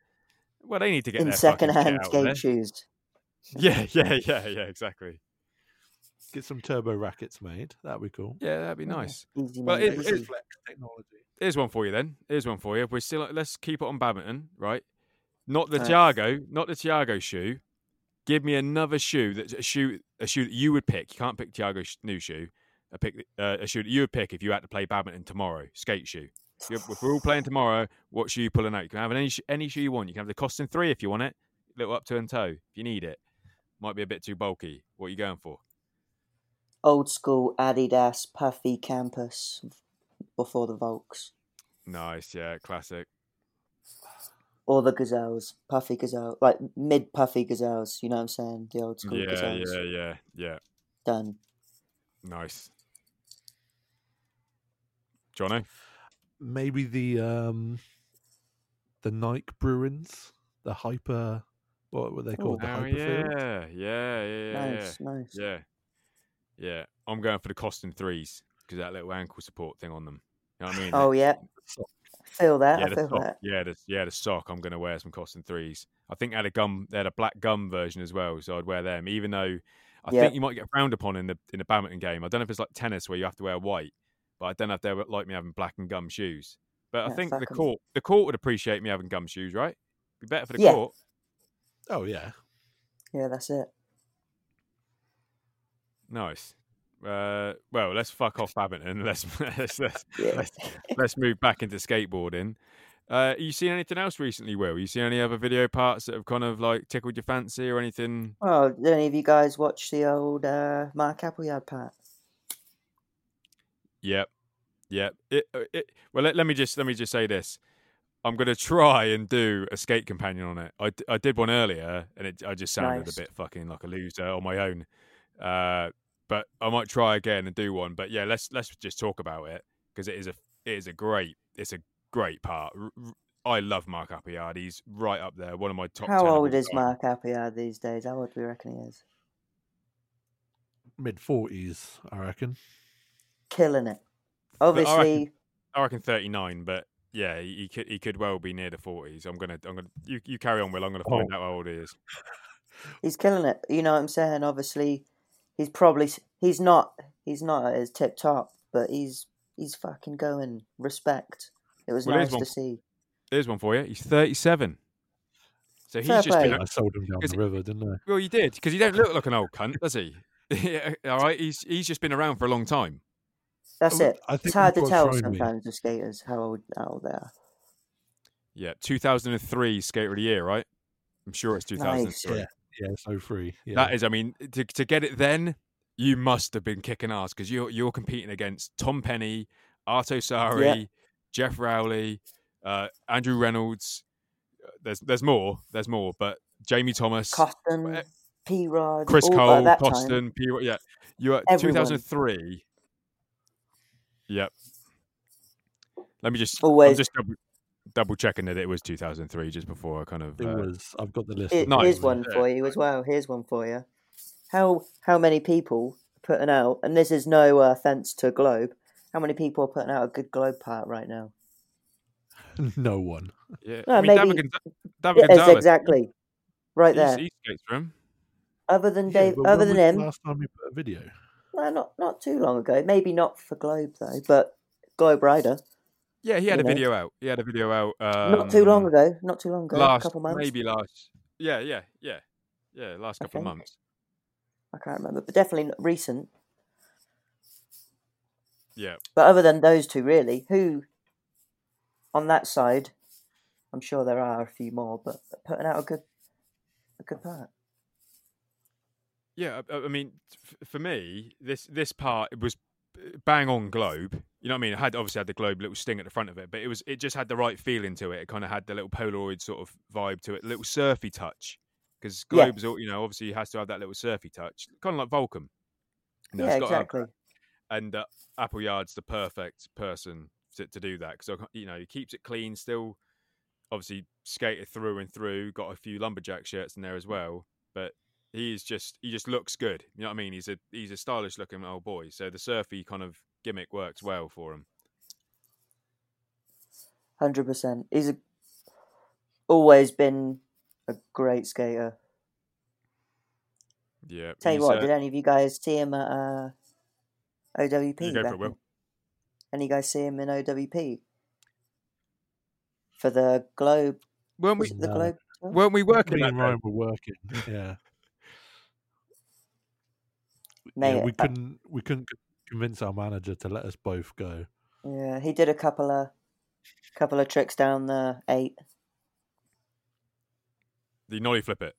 well they need to get In their second-hand there. skate shoes. [LAUGHS] Yeah, yeah, yeah, yeah, exactly. Get some turbo rackets made. That'd be cool. Yeah, that'd be nice. Easy, Well, mate, it- easy. Flex technology. Here's one for you then. Here's one for you. We're still let's keep it on badminton, right? Not the Right. Tiago, not the Tiago shoe. Give me another shoe that's a shoe a shoe that you would pick. You can't pick Tiago's new shoe. A pick uh, a shoe that you would pick if you had to play badminton tomorrow. Skate shoe. If, you're- if we're all playing tomorrow, what shoe you pulling out? You can have any any shoe you want. You can have the Koston three if you want it. Little up to and toe if you need it. Might be a bit too bulky. What are you going for? Old school Adidas puffy campus before the Volks. Nice, yeah, classic. or the gazelles, puffy gazelle, like mid puffy gazelles. You know what I'm saying? The old school Yeah, gazelles. yeah, yeah, yeah. Done. Nice. Jono? Maybe the um the Nike Bruins, the hyper what were they called? the Oh Hyperfeel. yeah, yeah, yeah, yeah, nice, nice. yeah, yeah. I'm going for the Koston threes because that little ankle support thing on them. You know what I mean? Oh yeah, feel that. yeah, I feel sock. that. Yeah, the yeah the sock. I'm going to wear some Koston threes. I think they had a gum. They had a black gum version as well, so I'd wear them. Even though I Yeah. think you might get frowned upon in the in the badminton game. I don't know if it's like tennis where you have to wear white, but I don't know if they would like me having black and gum shoes. But I think the court the court would appreciate me having gum shoes, right? Be better for the Yeah. court. Oh yeah. Yeah, that's it. Nice. Uh, well, let's fuck off badminton. [LAUGHS] Let's let's let's, Yeah. let's, let's move back into skateboarding. Uh, you seen anything else recently, Will? You seen any other video parts that have kind of like tickled your fancy or anything? Oh, did any of you guys watch the old uh, Mark Appleyard part? Yep, yep. It, uh, it, well, let, let me just let me just say this. I'm gonna try and do a skate companion on it. I, I did one earlier, and it I just sounded Nice. a bit fucking like a loser on my own. Uh, but I might try again and do one. But yeah, let's let's just talk about it because it is a it is a great it's a great part. R- r- I love Mark Appleyard. He's right up there. One of my top. How 10 old is. Mark Appleyard these days? How old do we reckon he is? Mid forties, I reckon. Killing it. I reckon- Obviously, I reckon 39, but yeah, he, he could he could well be near the 40s. I'm gonna I'm gonna you, you carry on, Will. I'm gonna find Oh. out how old he is. he's killing it. You know what I'm saying? Obviously, he's probably he's not he's not at his tip top, but he's he's fucking going. Respect. It was Well, nice one- to see. Here's one for you. He's 37. So he's Fair just been. I sold him down the river, didn't I? well, you did because he don't look like an old cunt, does he? [LAUGHS] yeah, all right. He's he's just been around for a long time. That's oh, it. I think It's hard to tell sometimes with skaters how old how old they are. Yeah, 2003 Skater of the Year, right? I'm sure it's 2003. Yeah. Yeah, so free. Yeah. That is, I mean, to to get it then, you must have been kicking ass because you're you're competing against Tom Penny, Arto Saari, Jeff Rowley, uh, Andrew Reynolds. Uh, There's there's more, there's more, but Jamie Thomas, Koston, eh, P Rod, Chris all, Cole, at that time. Koston, P. Yeah, you are Everyone. 2003. Yep. Let me just. I'm Always. just double, double checking that it was 2003, just before I kind of. it uh, was. I've got the list. Here- of Here's one for you as well. Here's one for you. How how many people are putting out? And this is no uh, offense to Globe. How many people are putting out a good Globe part right now? [LAUGHS] no one. yeah. No, I mean, David, maybe- Gonza- David Yes, Gonzalez. exactly. Right there. He skates for him. Other than Yeah, Dave, but other than him, Last time you put a video. no, not not too long ago. Maybe not for Globe though, but Globe Rider. Yeah, he had You a know. video out. He had a video out. Um, not too long ago. Not too long ago. Last, a couple months. maybe last. Yeah, yeah, yeah, yeah. Last couple of months. I can't remember, but definitely not recent. Yeah. But other than those two, really, who on that side? I'm sure there are a few more, but putting out a good, a good part. Yeah, I, I mean, f- for me, this this part it was bang on globe. You know what I mean? It had obviously had the globe little sting at the front of it, but it was it just had the right feeling to it. It kind of had the little Polaroid sort of vibe to it, little surfy touch. Because globes, all you know, obviously has to have that little surfy touch, kind of like Volcom. You know, yeah, it's got to have exactly. and uh, Appleyard's the perfect person to, to do that because you know he keeps it clean, still obviously skated through and through. Got a few lumberjack shirts in there as well, but he's just he just looks good. You know what I mean? He's a he's a stylish looking old boy, so the surfy kind of gimmick works well for him. Hundred percent. He's a, always been a great skater. Yeah. Tell you what, uh, did any of you guys see him at uh, OWP? You go for it, Will. Any you guys see him in OWP for the Globe? weren't we Was it the No. Globe? tour? weren't we working Me that and day? Ryan were working. Yeah. Mate, yeah, we uh, couldn't. We couldn't convince our manager to let us both go. Yeah, he did a couple of couple of tricks down the eight. The nollie flip it.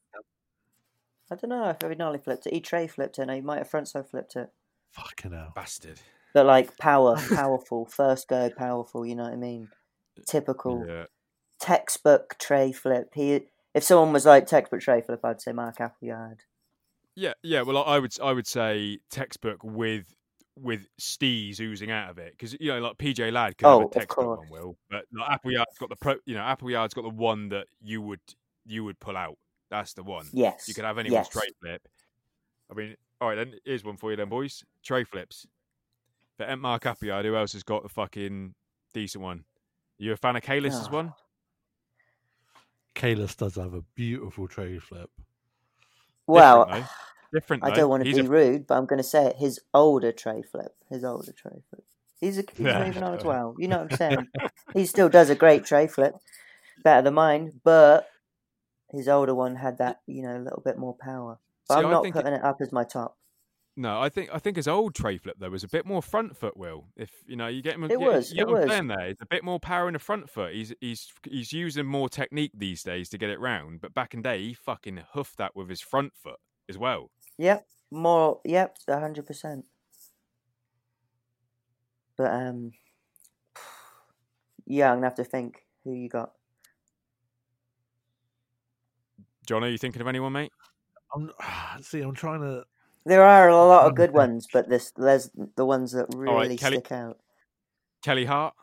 I don't know if he nollie flipped it. He tray flipped it. No, he might have front side flipped it. Fucking hell. Bastard. But like power, [LAUGHS] powerful, first go, powerful. You know what I mean? Typical, Yeah. textbook tray flip. He, if someone was like textbook tray flip, I'd say Mark Appleyard. Yeah, yeah. Well, I would I would say textbook with with steez oozing out of it because you know like PJ Ladd could Oh, have a textbook course. one, Will, but like, Appleyard's got the pro. You know, Appleyard's got the one that you would you would pull out. That's the one. Yes. You could have anyone's yes. tray flip. I mean, all right, then here's one for you, then, boys. Tray flips. For Ent Mark Appleyard, who else has got a fucking decent one? You a fan of Kalis' Ah. one? Kalis does have a beautiful tray flip. Well, Different. I though. don't want to He's be a- rude, but I'm going to say it. His older tray flip. His older tray flip. He's, a, he's Yeah. moving on as [LAUGHS] well. You know what I'm saying? he still does a great tray flip, better than mine, but his older one had that, you know, a little bit more power. But See, I'm not think it- putting it up as my top. No, I think I think his old tray flip though was a bit more front foot. Will if you know you get him, It you, was, You it was. saying there. It's a bit more power in the front foot. He's he's he's using more technique these days to get it round. But back in day, he fucking hoofed that with his front foot as well. Yep, more. Yep, a hundred percent. But um, [SIGHS] yeah, I'm gonna have to think who you got. John, are you thinking of anyone, mate? I'm [SIGHS] see. I'm trying to. There are a lot of good ones, but this there's the ones that right, really Kelly- stick out. Kelly Hart.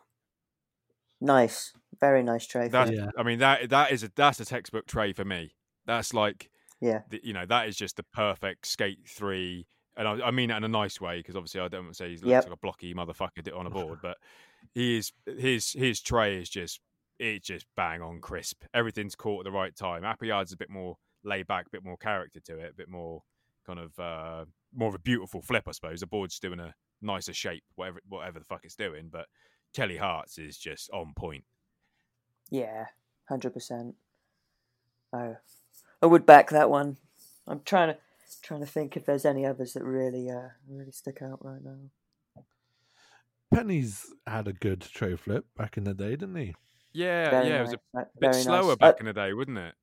Nice, very nice tray. That's. Yeah. I mean that that is a that's a textbook tray for me. That's like Yeah, the, you know that is just the perfect skate three, and I, I mean that in a nice way because obviously I don't want to say he looks Yep. like a blocky motherfucker on a board, [LAUGHS] but he is his his tray is just it's just bang on crisp. Everything's caught at the right time. Appleyard's a bit more laid back, a bit more character to it, a bit more kind of uh, more of a beautiful flip, I suppose. The board's doing a nicer shape, whatever whatever the fuck it's doing, but Kelly Hart's is just on point. yeah, hundred percent. I I would back that one. I'm trying to trying to think if there's any others that really uh really stick out right now. Penny's had a good tray flip back in the day, didn't he? Yeah, Very yeah, it was a uh, bit very slower nice. back Uh, in the day, wasn't it?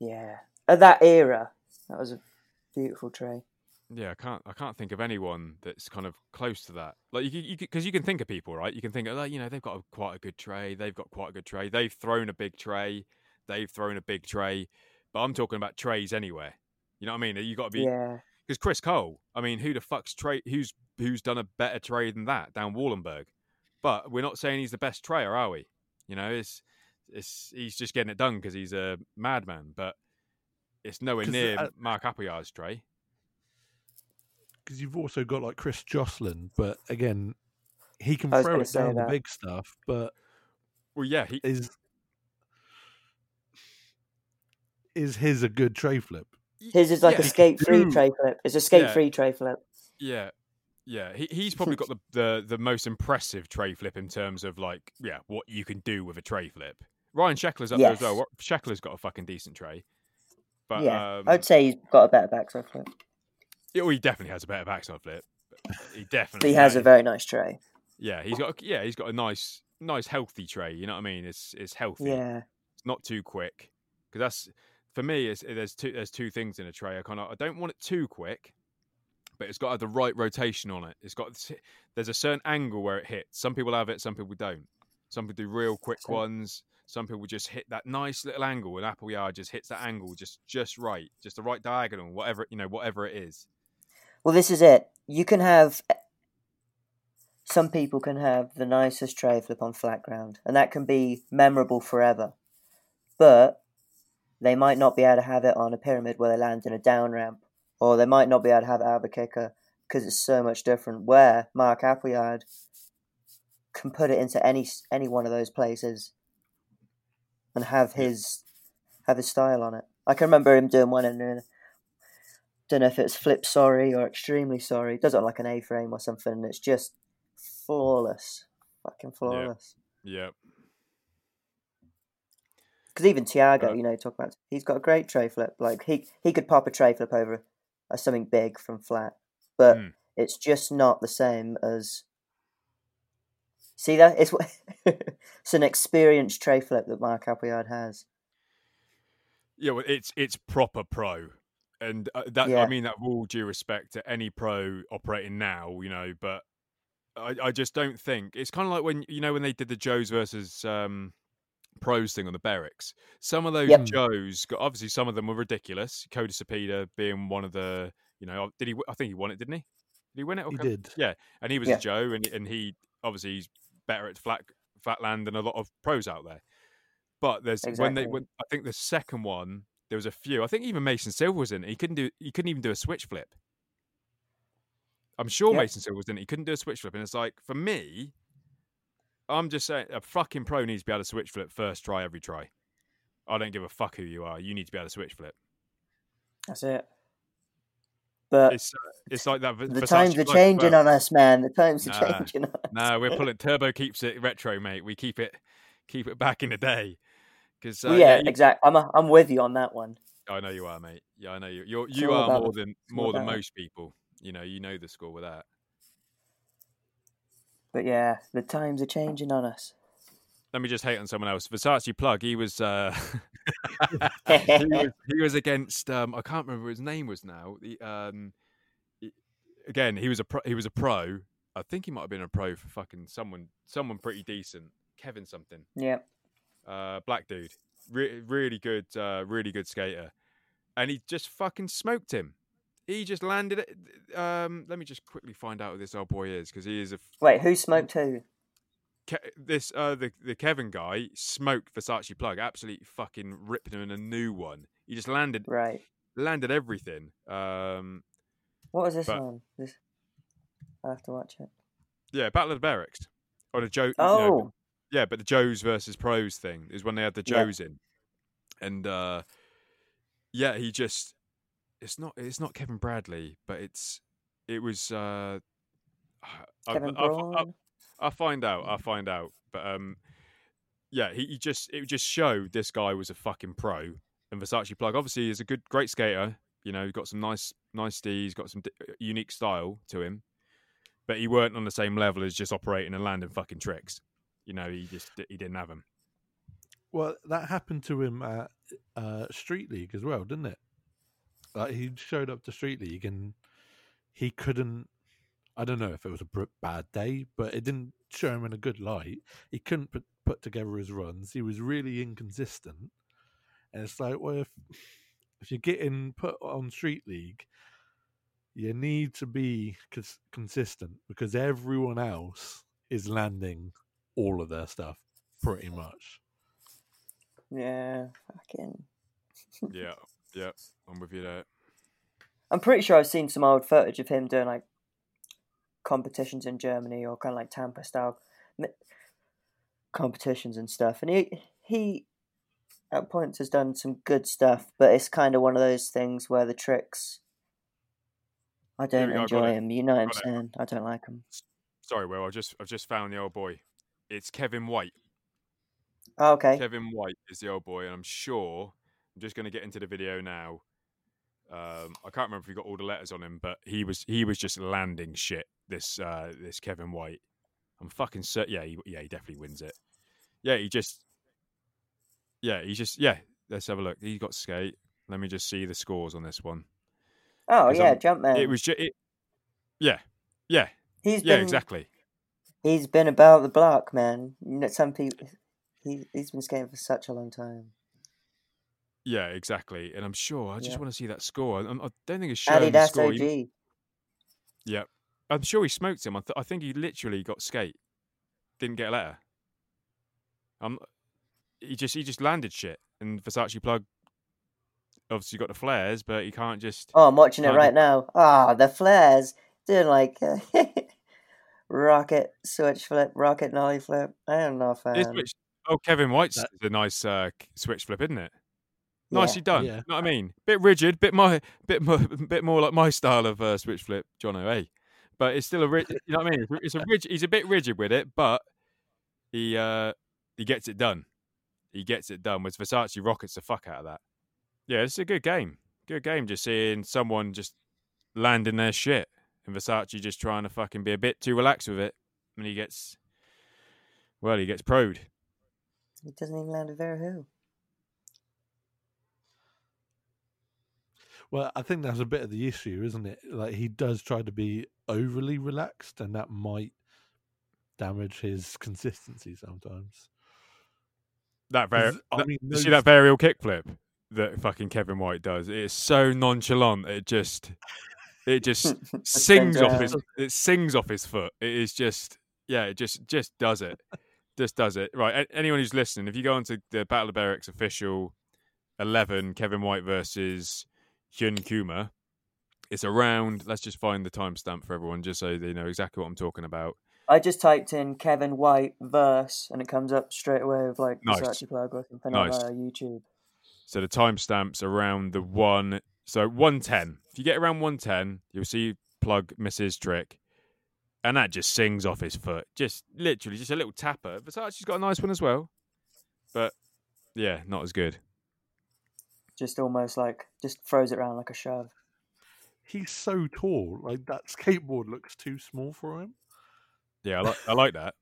yeah, at that era, that was a beautiful tray. Yeah, I can't. I can't think of anyone that's kind of close to that. Like you, you, because you can think of people, right? You can think of, like, you know, they've got a, quite a good tray. They've got quite a good tray. They've thrown a big tray. They've thrown a big tray. But I'm talking about trays anywhere. You know what I mean? You got to be Yeah, because Chris Cole. I mean, who the fuck's tray? Who's who's done a better trade than that down Wallenberg? But we're not saying he's the best trayer, are we? You know, it's it's he's just getting it done because he's a madman. But it's nowhere near uh, Mark Appleyard's tray. Because you've also got like Chris Joslin, but again, he can throw gonna it down the big stuff, but Well, yeah, he, is is his a good tray flip? his is like yeah, a skate free tray flip. It's a skate Yeah. free tray flip. Yeah, yeah. He, he's [LAUGHS] probably got the, the the most impressive tray flip in terms of like, yeah, what you can do with a tray flip. Ryan Sheckler's up there as well. Yes. Sheckler's got a fucking decent tray. But yeah, um, I'd say he's got a better backside flip. yeah, well, he definitely has a better backside flip. He definitely he has a very nice tray. yeah. He's got a, yeah. He's got a nice nice healthy tray. You know what I mean? It's it's healthy. Yeah, It's not too quick because that's for me. It's, there's two there's two things in a tray. I kind of I don't want it too quick, but it's got the right rotation on it. It's got there's a certain angle where it hits. Some people have it, some people don't. Some people do real quick ones. Some people just hit that nice little angle, and Appleyard just hits that angle just just right, just the right diagonal, whatever you know, whatever it is. Well, this is it. You can have. Eh, some people can have the nicest tray flip on flat ground, and that can be memorable forever. But they might not be able to have it on a pyramid where they land in a down ramp, or they might not be able to have it out of a kicker because it's so much different. Where Mark Appleyard can put it into any any one of those places and have his have his style on it. I can remember him doing one in a don't know if it's flip sorry or extremely sorry. It does it on like an A frame or something, and it's just flawless, fucking flawless. Yeah, Because even Tiago, you know, talk about he's got a great tray flip. Like he he could pop a tray flip over a, something big from flat, but Mm. it's just not the same as. See that it's [LAUGHS] it's an experienced tray flip that Mark Appleyard has. yeah. Well, it's it's proper pro, and uh, that I mean that with all due respect to any pro operating now, you know, but I, I just don't think it's kind of like when you know when they did the Joes versus um, pros thing on the Berrics. Some of those Yep. Joes, got, obviously, some of them were ridiculous. Cody Cepeda being one of the, you know, did he? I think he won it, didn't he? Did he win it? He come- did. Yeah, and he was Yeah. a Joe, and and he obviously he's better at flat flatland than a lot of pros out there. But there's when they Exactly. when I think the second one there was a few. I think even Mason Silver was in it. He couldn't do. He couldn't even do a switch flip. I'm sure Yeah. Mason Silver was in it. He couldn't do a switch flip, and it's like for me, I'm just saying a fucking pro needs to be able to switch flip first try every try. I don't give a fuck who you are. You need to be able to switch flip. That's it. But It's uh, it's like that. the times are changing well. on us, man. The times are Nah. changing on us. No, we're pulling turbo keeps it retro, mate. We keep it keep it back in the day. Because uh, Well, yeah, you- exactly. I'm, a, I'm with you on that one. I know you are, mate. Yeah, I know you. You're you are more than more than most people. You know, you know the score with that. But yeah, the times are changing on us. Let me just hate on someone else. Versace plug. He was uh, [LAUGHS] he was he was against um, I can't remember what his name was now. The um, he- again he was a pro, he was a pro. I think he might have been a pro for fucking someone someone pretty decent. Kevin something. yeah. uh, black dude, Re- really good, uh, really good skater, and he just fucking smoked him. He just landed it. Um, let me just quickly find out who this old boy is because he is a f- Wait, who smoked who? Ke- this uh the the Kevin guy smoked Versace plug, absolutely fucking ripped him in a new one. He just landed Right. landed everything. Um, What was this But- one? This... I have to watch it. yeah, Battle of the Berrics or the Joe. Oh, yeah, but the Joes versus Pros thing is when they had the Yeah. Joes in, and uh, yeah, he just it's not it's not Kevin Bradley, but it's it was uh, [SIGHS] I, Kevin I, I, I, Braun. I'll find out. I'll find out. But um, yeah, he, he just it just showed this guy was a fucking pro. And Versace plug obviously is a good, great skater. You know, he's got some nice, nice steez, got some di- uh, unique style to him. But he weren't on the same level as just operating and landing fucking tricks. You know, he just he didn't have them. Well, that happened to him at uh, Street League as well, didn't it? Like he showed up to Street League and he couldn't. I don't know if it was a bad day, but it didn't show him in a good light. He couldn't put, put together his runs. He was really inconsistent, and it's like, well, if if you're getting put on Street League, you need to be cons- consistent because everyone else is landing all of their stuff pretty much. Yeah, fucking. [LAUGHS] Yeah, yeah, I'm with you there. I'm pretty sure I've seen some old footage of him doing like competitions in Germany or kind of like Tampa style competitions and stuff. And he he at points has done some good stuff, but it's kind of one of those things where the tricks. I don't go, enjoy him. You know what I'm saying? I don't like him. Sorry, Will. I just I've just found the old boy. It's Kevin White. Oh, okay. Kevin White is the old boy, and I'm sure I'm just going to get into the video now. Um, I can't remember if he got all the letters on him, but he was he was just landing shit. This uh, this Kevin White, I'm fucking certain. Yeah, he, yeah, he definitely wins it. Yeah, he just. Yeah, he just yeah. Let's have a look. He got skate. Let me just see the scores on this one. Oh yeah, I'm- Jumpman. It was just it. Yeah, yeah, He's yeah, been exactly. he's been about the block, man. You know, some people he he's been skating for such a long time. Yeah, exactly. And I'm sure I just Yeah. want to see that score. I, I don't think it's showing the Adidas score. He- Yeah, I'm sure he smoked him. I, th- I think he literally got skate, didn't get a letter. Um, he just he just landed shit, and Versace plug obviously got the flares, but he can't just. Oh, I'm watching it right now. Ah, the flares doing like [LAUGHS] rocket switch flip, rocket nollie flip. I am not a It's fan. which- oh, Kevin White's That- is a nice uh, switch flip, isn't it? Yeah. Nicely done. Yeah. You know what I mean? Bit rigid, bit my, bit more, bit more like my style of uh, switch flip, John O. But it's still a, ri- you know what I mean? It's a- It's a rigid. He's a bit rigid with it, but he uh he gets it done. He gets it done. With Versace rockets the fuck out of that. Yeah, it's a good game. Good game. Just seeing someone just landing their shit, and Versace just trying to fucking be a bit too relaxed with it, and he gets, well, he gets proed. He doesn't even land a very who. Well, I think that's a bit of the issue, isn't it? Like he does try to be overly relaxed, and that might damage his consistency sometimes. that very. 'Cause, I mean, you see that varial kickflip that fucking Kevin White does? It is so nonchalant. It just, it just [LAUGHS] sings off his. It sings off his foot. It is just, yeah. It just, just does it. [LAUGHS] Just does it. Right. a- Anyone who's listening, if you go onto the Battle of Berrics official eleven, Kevin White versus Hyun Kuma, it's around. Let's just find the timestamp for everyone, just so they know exactly what I'm talking about. I just typed in Kevin White verse and it comes up straight away with like Nice. search plug or something Nice. on YouTube. So the timestamps around the one. So one ten. If you get around one ten, you'll see plug Mrs. Trick, and that just sings off his foot. Just literally, just a little tapper. Versace's got a nice one as well, but yeah, not as good. Just almost like just throws it around like a shove. He's so tall. Like that skateboard looks too small for him. Yeah, I like I like that.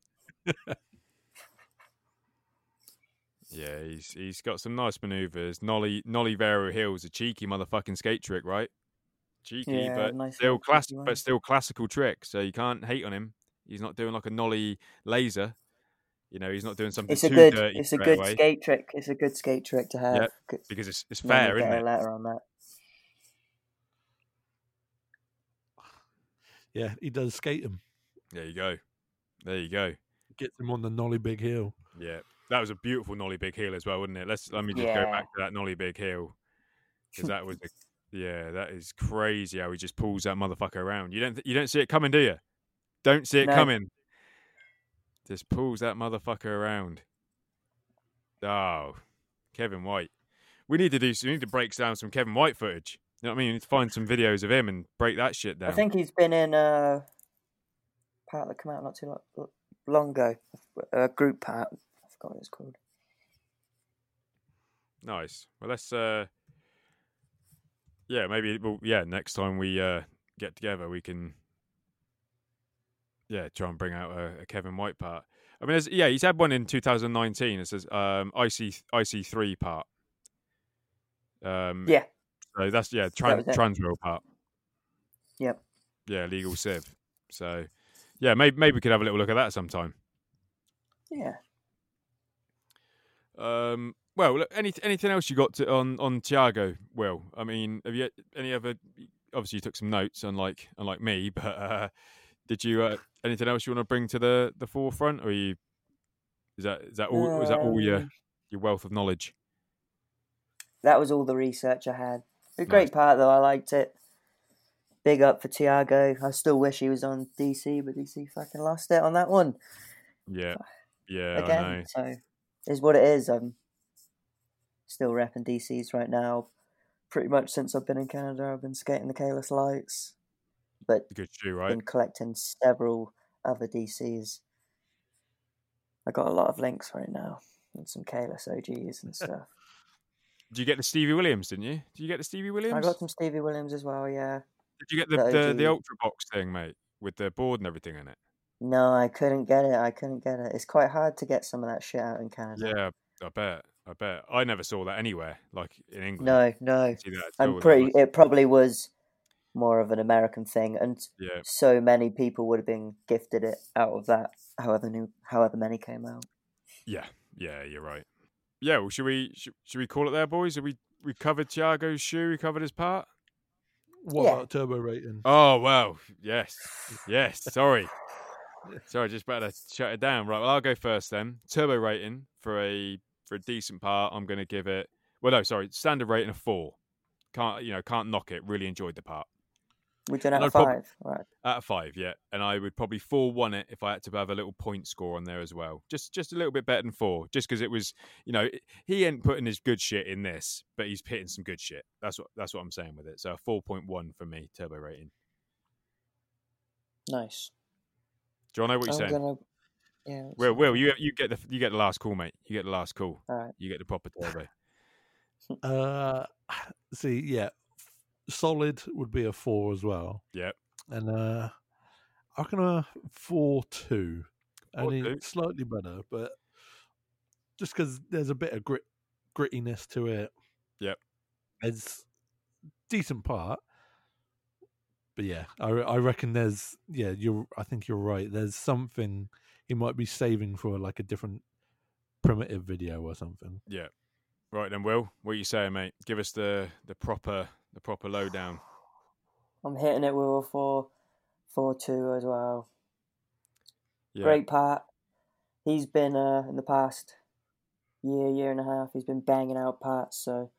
[LAUGHS] yeah, he's he's got some nice maneuvers. Nollie Nollie Vero Hill's a cheeky motherfucking skate trick, right? Cheeky, Yeah, but nice still little class, cheeky one. but still classical trick. So you can't hate on him. He's not doing like a nollie laser. You know, he's not doing something It's a too good dirty it's a good away skate trick. It's a good skate trick to have. Yep. Good- because it's it's fair, will isn't it? a letter on that. Yeah, he does skate him. There you go. There you go. Gets him on the nollie big hill. Yeah, that was a beautiful nollie big heel as well, wasn't it? Let's let me just go back to that nollie big heel because that was a, yeah, that is crazy how he just pulls that motherfucker around. You don't th- you don't see it coming, do you? Don't see it No. coming. Just pulls that motherfucker around. Oh, Kevin White. We need to do. We need to break down some Kevin White footage. You know what I mean? We need to find some videos of him and break that shit down. I think he's been in a part that came out not too long, long ago. A group part. I forgot what it's called. Nice. Well, let's. uh Yeah, maybe. Well, yeah. Next time we uh get together, we can. Yeah, try and bring out a, a Kevin White part. I mean, yeah, he's had one in 2019. It says um IC IC three part. Um, Yeah. So that's yeah, trans. Transworld part. Yep. Yeah, legal sieve. So, yeah, maybe maybe we could have a little look at that sometime. Yeah. Um, well, look, any anything else you got to, on on Tiago? Will I mean, have you any other? Obviously, you took some notes, unlike unlike me. [LAUGHS] But uh, did you uh, anything else you want to bring to the the forefront, or you is that is that all is that all your Um, your wealth of knowledge? That was all the research I had. A Nice. great part though. I liked it. Big up for Tiago. I still wish he was on DC, but DC fucking lost it on that one Yeah, yeah, I know. again. So, is what it is. I'm still repping DCs right now. Pretty much since I've been in Canada, I've been skating the Kalis Lights, but Good shoe, right? been collecting several other DCs. I got a lot of Lynx right now and some Kalis OGs and [LAUGHS] stuff. Did you get the Stevie Williams? Didn't you? Did you get the Stevie Williams? I got some Stevie Williams as well. Yeah. Did you get the, the the, the Ultra Box thing, mate, with the board and everything in it? No, I couldn't get it. I couldn't get it. It's quite hard to get some of that shit out in Canada. Yeah, I bet. I bet. I never saw that anywhere, like in England. No, no. See that at all, I'm pretty. It probably was more of an American thing, and Yeah, so many people would have been gifted it out of that. However new, however many came out. yeah, yeah. You're right. Yeah. Well, should we should, should we call it there, boys? Have we we covered Tiago's shoe? We covered his part. What Yeah. about turbo rating? Oh well, yes, [LAUGHS] yes. Sorry, [LAUGHS] sorry. Just better shut it down. Right. Well, I'll go first then. Turbo rating for a for a decent part. I'm going to give it. Well, no, sorry. Standard rating of four. Can't you know? Can't knock it. Really enjoyed the part. We're doing out of problem. five, right? Out of five, yeah. And I would probably four one it if I had to have a little point score on there as well. Just just a little bit better than four, just because it was, you know, he ain't putting his good shit in this, but he's hitting some good shit. That's what that's what I'm saying with it. So a four point one for me, turbo rating. Nice. Do you know what you're I'm saying? gonna. Yeah. that's Will. Will, you you get the you get the last call, mate. You get the last call. All right. You get the proper turbo. [LAUGHS] Uh, [SIGHS] see, yeah, solid would be a four as well, yep. and uh, I reckon a four two, only 4-2. slightly better, but just because there's a bit of grit grittiness to it. Yep. It's decent part, but yeah, I I reckon there's yeah you're I think you're right. There's something he might be saving for like a different primitive video or something. Yeah. Right then, Will. What are you saying, mate? Give us the the proper the proper lowdown. [SIGHS] I'm hitting it with a four, four two as well. Yeah. Great part. He's been uh, in the past year, year and a half. He's been banging out parts, so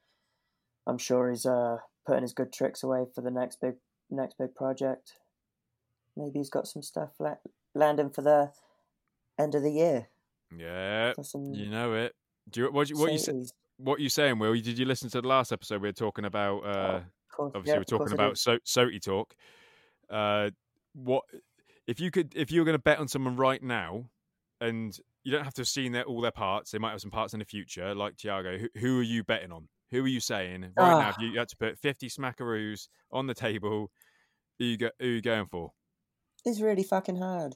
I'm sure he's uh, putting his good tricks away for the next big, next big project. Maybe he's got some stuff la- landing for the end of the year. Yeah. You know it. Do you what you, what you sa- cities. What you saying, Will? Did you listen to the last episode? We were talking about. Uh, Of course- obviously, yeah, we're talking about so SOTY talk. Uh, what if you could if you were going to bet on someone right now, and you don't have to have seen their all their parts. They might have some parts in the future, like Tiago. Who, who are you betting on? Who are you saying right now? If Ah. you, you had to put fifty smackaroos on the table, who you go, who you going for? It's really fucking hard.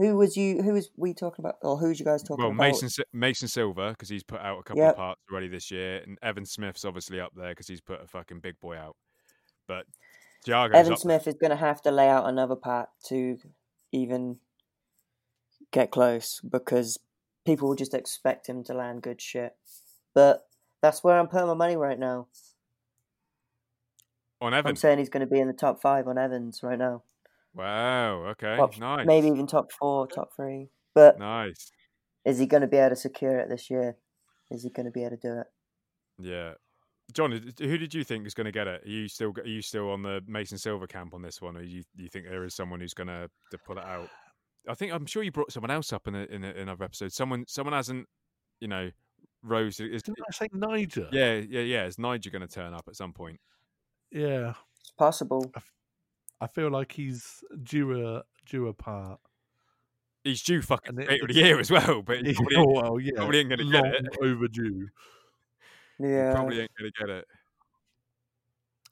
Who was you? Who was we talking about? Or who's you guys talking Well, about? Well, Mason Mason Silva because he's put out a couple Yep. of parts already this year, and Evan Smith's obviously up there because he's put a fucking big boy out. But Tiago's Evan Smith is going to have to lay out another part to even get close because people will just expect him to land good shit. But that's where I'm putting my money right now. on Evan. I'm saying he's going to be in the top five on Evans right now. Wow. Okay. Top- nice. Maybe even top four, top three. But Nice. is he going to be able to secure it this year? Is he going to be able to do it? Yeah. John, who did you think is going to get it? Are you still are you still on the Mason Silva camp on this one, or you you think there is someone who's going to to pull it out? I think I'm sure you brought someone else up in a, in a, in another episode. Someone someone hasn't, you know, Rose is. Didn't I say Nyjah? Yeah, yeah, yeah. Is Nyjah going to turn up at some point? Yeah. It's possible. I feel like he's due a due a part. He's due fucking And it- creator of [LAUGHS] the year as well, but he probably, oh, well, yeah, probably ain't gonna get it. overdue. he Yeah. probably ain't going to get it.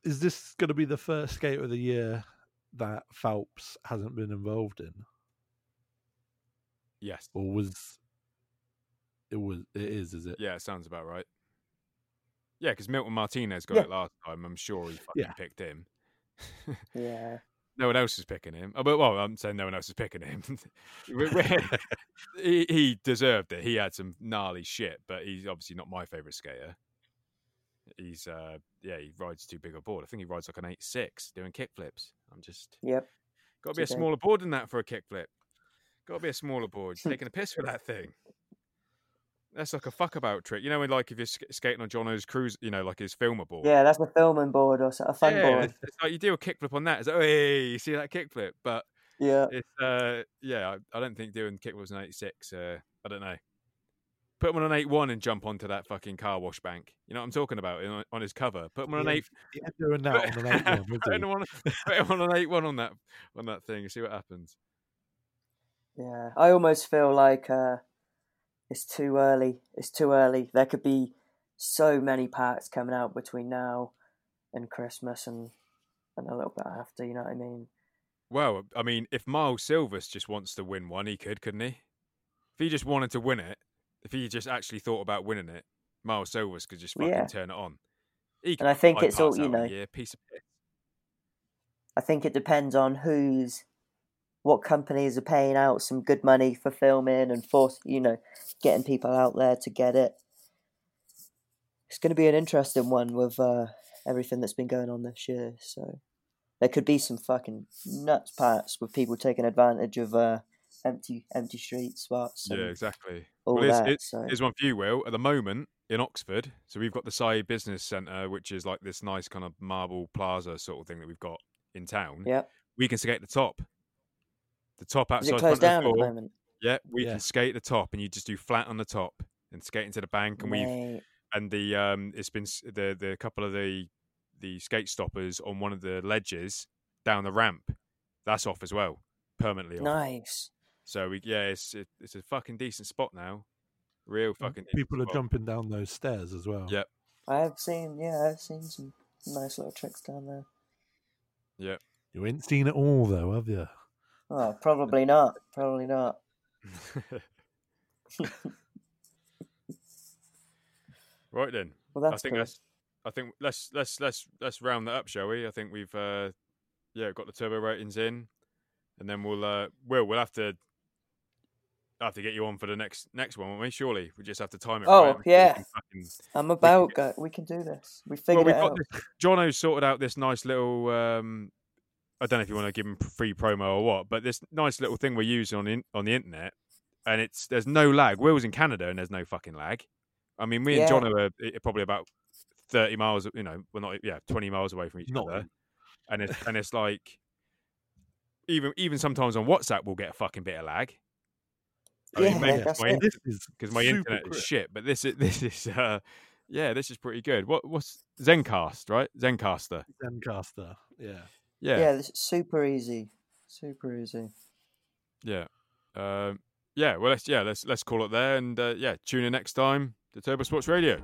Is this going to be the first skate of the year that Phelps hasn't been involved in, Yes. or was it was it is? Is it? Yeah, it sounds about right. Yeah, because Milton Martinez got Yeah. it last time. I'm sure he fucking Yeah. picked him. Yeah. no one else is picking him. Oh, but well, I'm saying no one else is picking him. [LAUGHS] [LAUGHS] He, he deserved it. He had some gnarly shit, but he's obviously not my favorite skater. He's uh yeah, he rides too big a board. I think he rides like an eight six doing kick flips. I'm just Yep. got to be a smaller board than that for a kickflip. Got to be a smaller board. You're [LAUGHS] taking a piss with that thing. That's like a fuck about trick. You know, when like if you're sk- skating on Jono's cruise, you know, like his filmer board. Yeah, that's a filming board or so- a fun yeah, board. It's, it's like you do a kickflip on that. It's like, oh, hey, you see that kickflip? But Yeah. it's uh, yeah, I, I don't think doing kickflips on eighty six. Uh, I don't know. Put him on an eight one and jump onto that fucking car wash bank. You know what I'm talking about on, on his cover. Put him on an eight. He ain't doing that on an [LAUGHS] eight one, was put, he? him on, put him on an eight one on that on that thing. and See what happens. Yeah, I almost feel like uh, it's too early. It's too early. There could be so many parts coming out between now and Christmas and and a little bit after. You know what I mean? Well, I mean, if Miles Silvas just wants to win one, he could, couldn't he? If he just wanted to win it, if he just actually thought about winning it, Miles Silvas could just fucking Yeah. turn it on. He And I think it's all, you out in a know- year, piece of. I think it depends on who's what companies are paying out some good money for filming and force you know getting people out there to get it. It's going to be an interesting one with uh, everything that's been going on this year. So there could be some fucking nuts parts with people taking advantage of uh, empty empty street spots Yeah, exactly. well, here's, that. so here's one for you, Will. At the moment in Oxford, so we've got the Sai Business Centre, which is like this nice kind of marble plaza sort of thing that we've got in town. yeah, We can skate at the top. The top is outside it front closed down at the moment? Yeah, we Yeah. can skate the top, and you just do flat on the top and skate into the bank. And we've and the um, it's been the the couple of the the skate stoppers on one of the ledges down the ramp. That's off as well, permanently off. nice. So we yeah, it's it, it's a fucking decent spot now. Real fucking decent People are spot. jumping down those stairs as well. Yep. I have seen yeah, I've seen some nice little tricks down there. Yep. You ain't seen it all though, have you? Oh, probably not. Probably not. [LAUGHS] right then. Well, I that's think cool. that's. I think let's let's let's let's round that up, shall we? I think we've uh, yeah got the turbo ratings in, and then we'll uh, will we'll have to have to get you on for the next next one, won't we? Surely we just have to time it. Oh, right yeah. fucking- I'm about. Go, we can do this. We Well, figured we've it got out. this. Jono's sorted out this nice little. Um, I don't know if you want to give them free promo or what, but this nice little thing we're using on the, in- on the internet, and it's there's no lag. Will's in Canada and there's no fucking lag. I mean, me and John Jono are eh, probably about thirty miles. You know, we're not yeah, twenty miles away from each Not other, and it's and it's [LAUGHS] like even even sometimes on WhatsApp we'll get a fucking bit of lag. I Yeah, maybe that's my This is because my super internet is shit. But this is [LAUGHS] this is uh, yeah, this is pretty good. What what's Zencast, right? Zencastr. Zencastr. Yeah. Yeah, Yeah, this is super easy. Super easy. yeah, um, yeah. Well, let's yeah let's let's call it there, and uh, yeah, tune in next time to Turbo Sports Radio.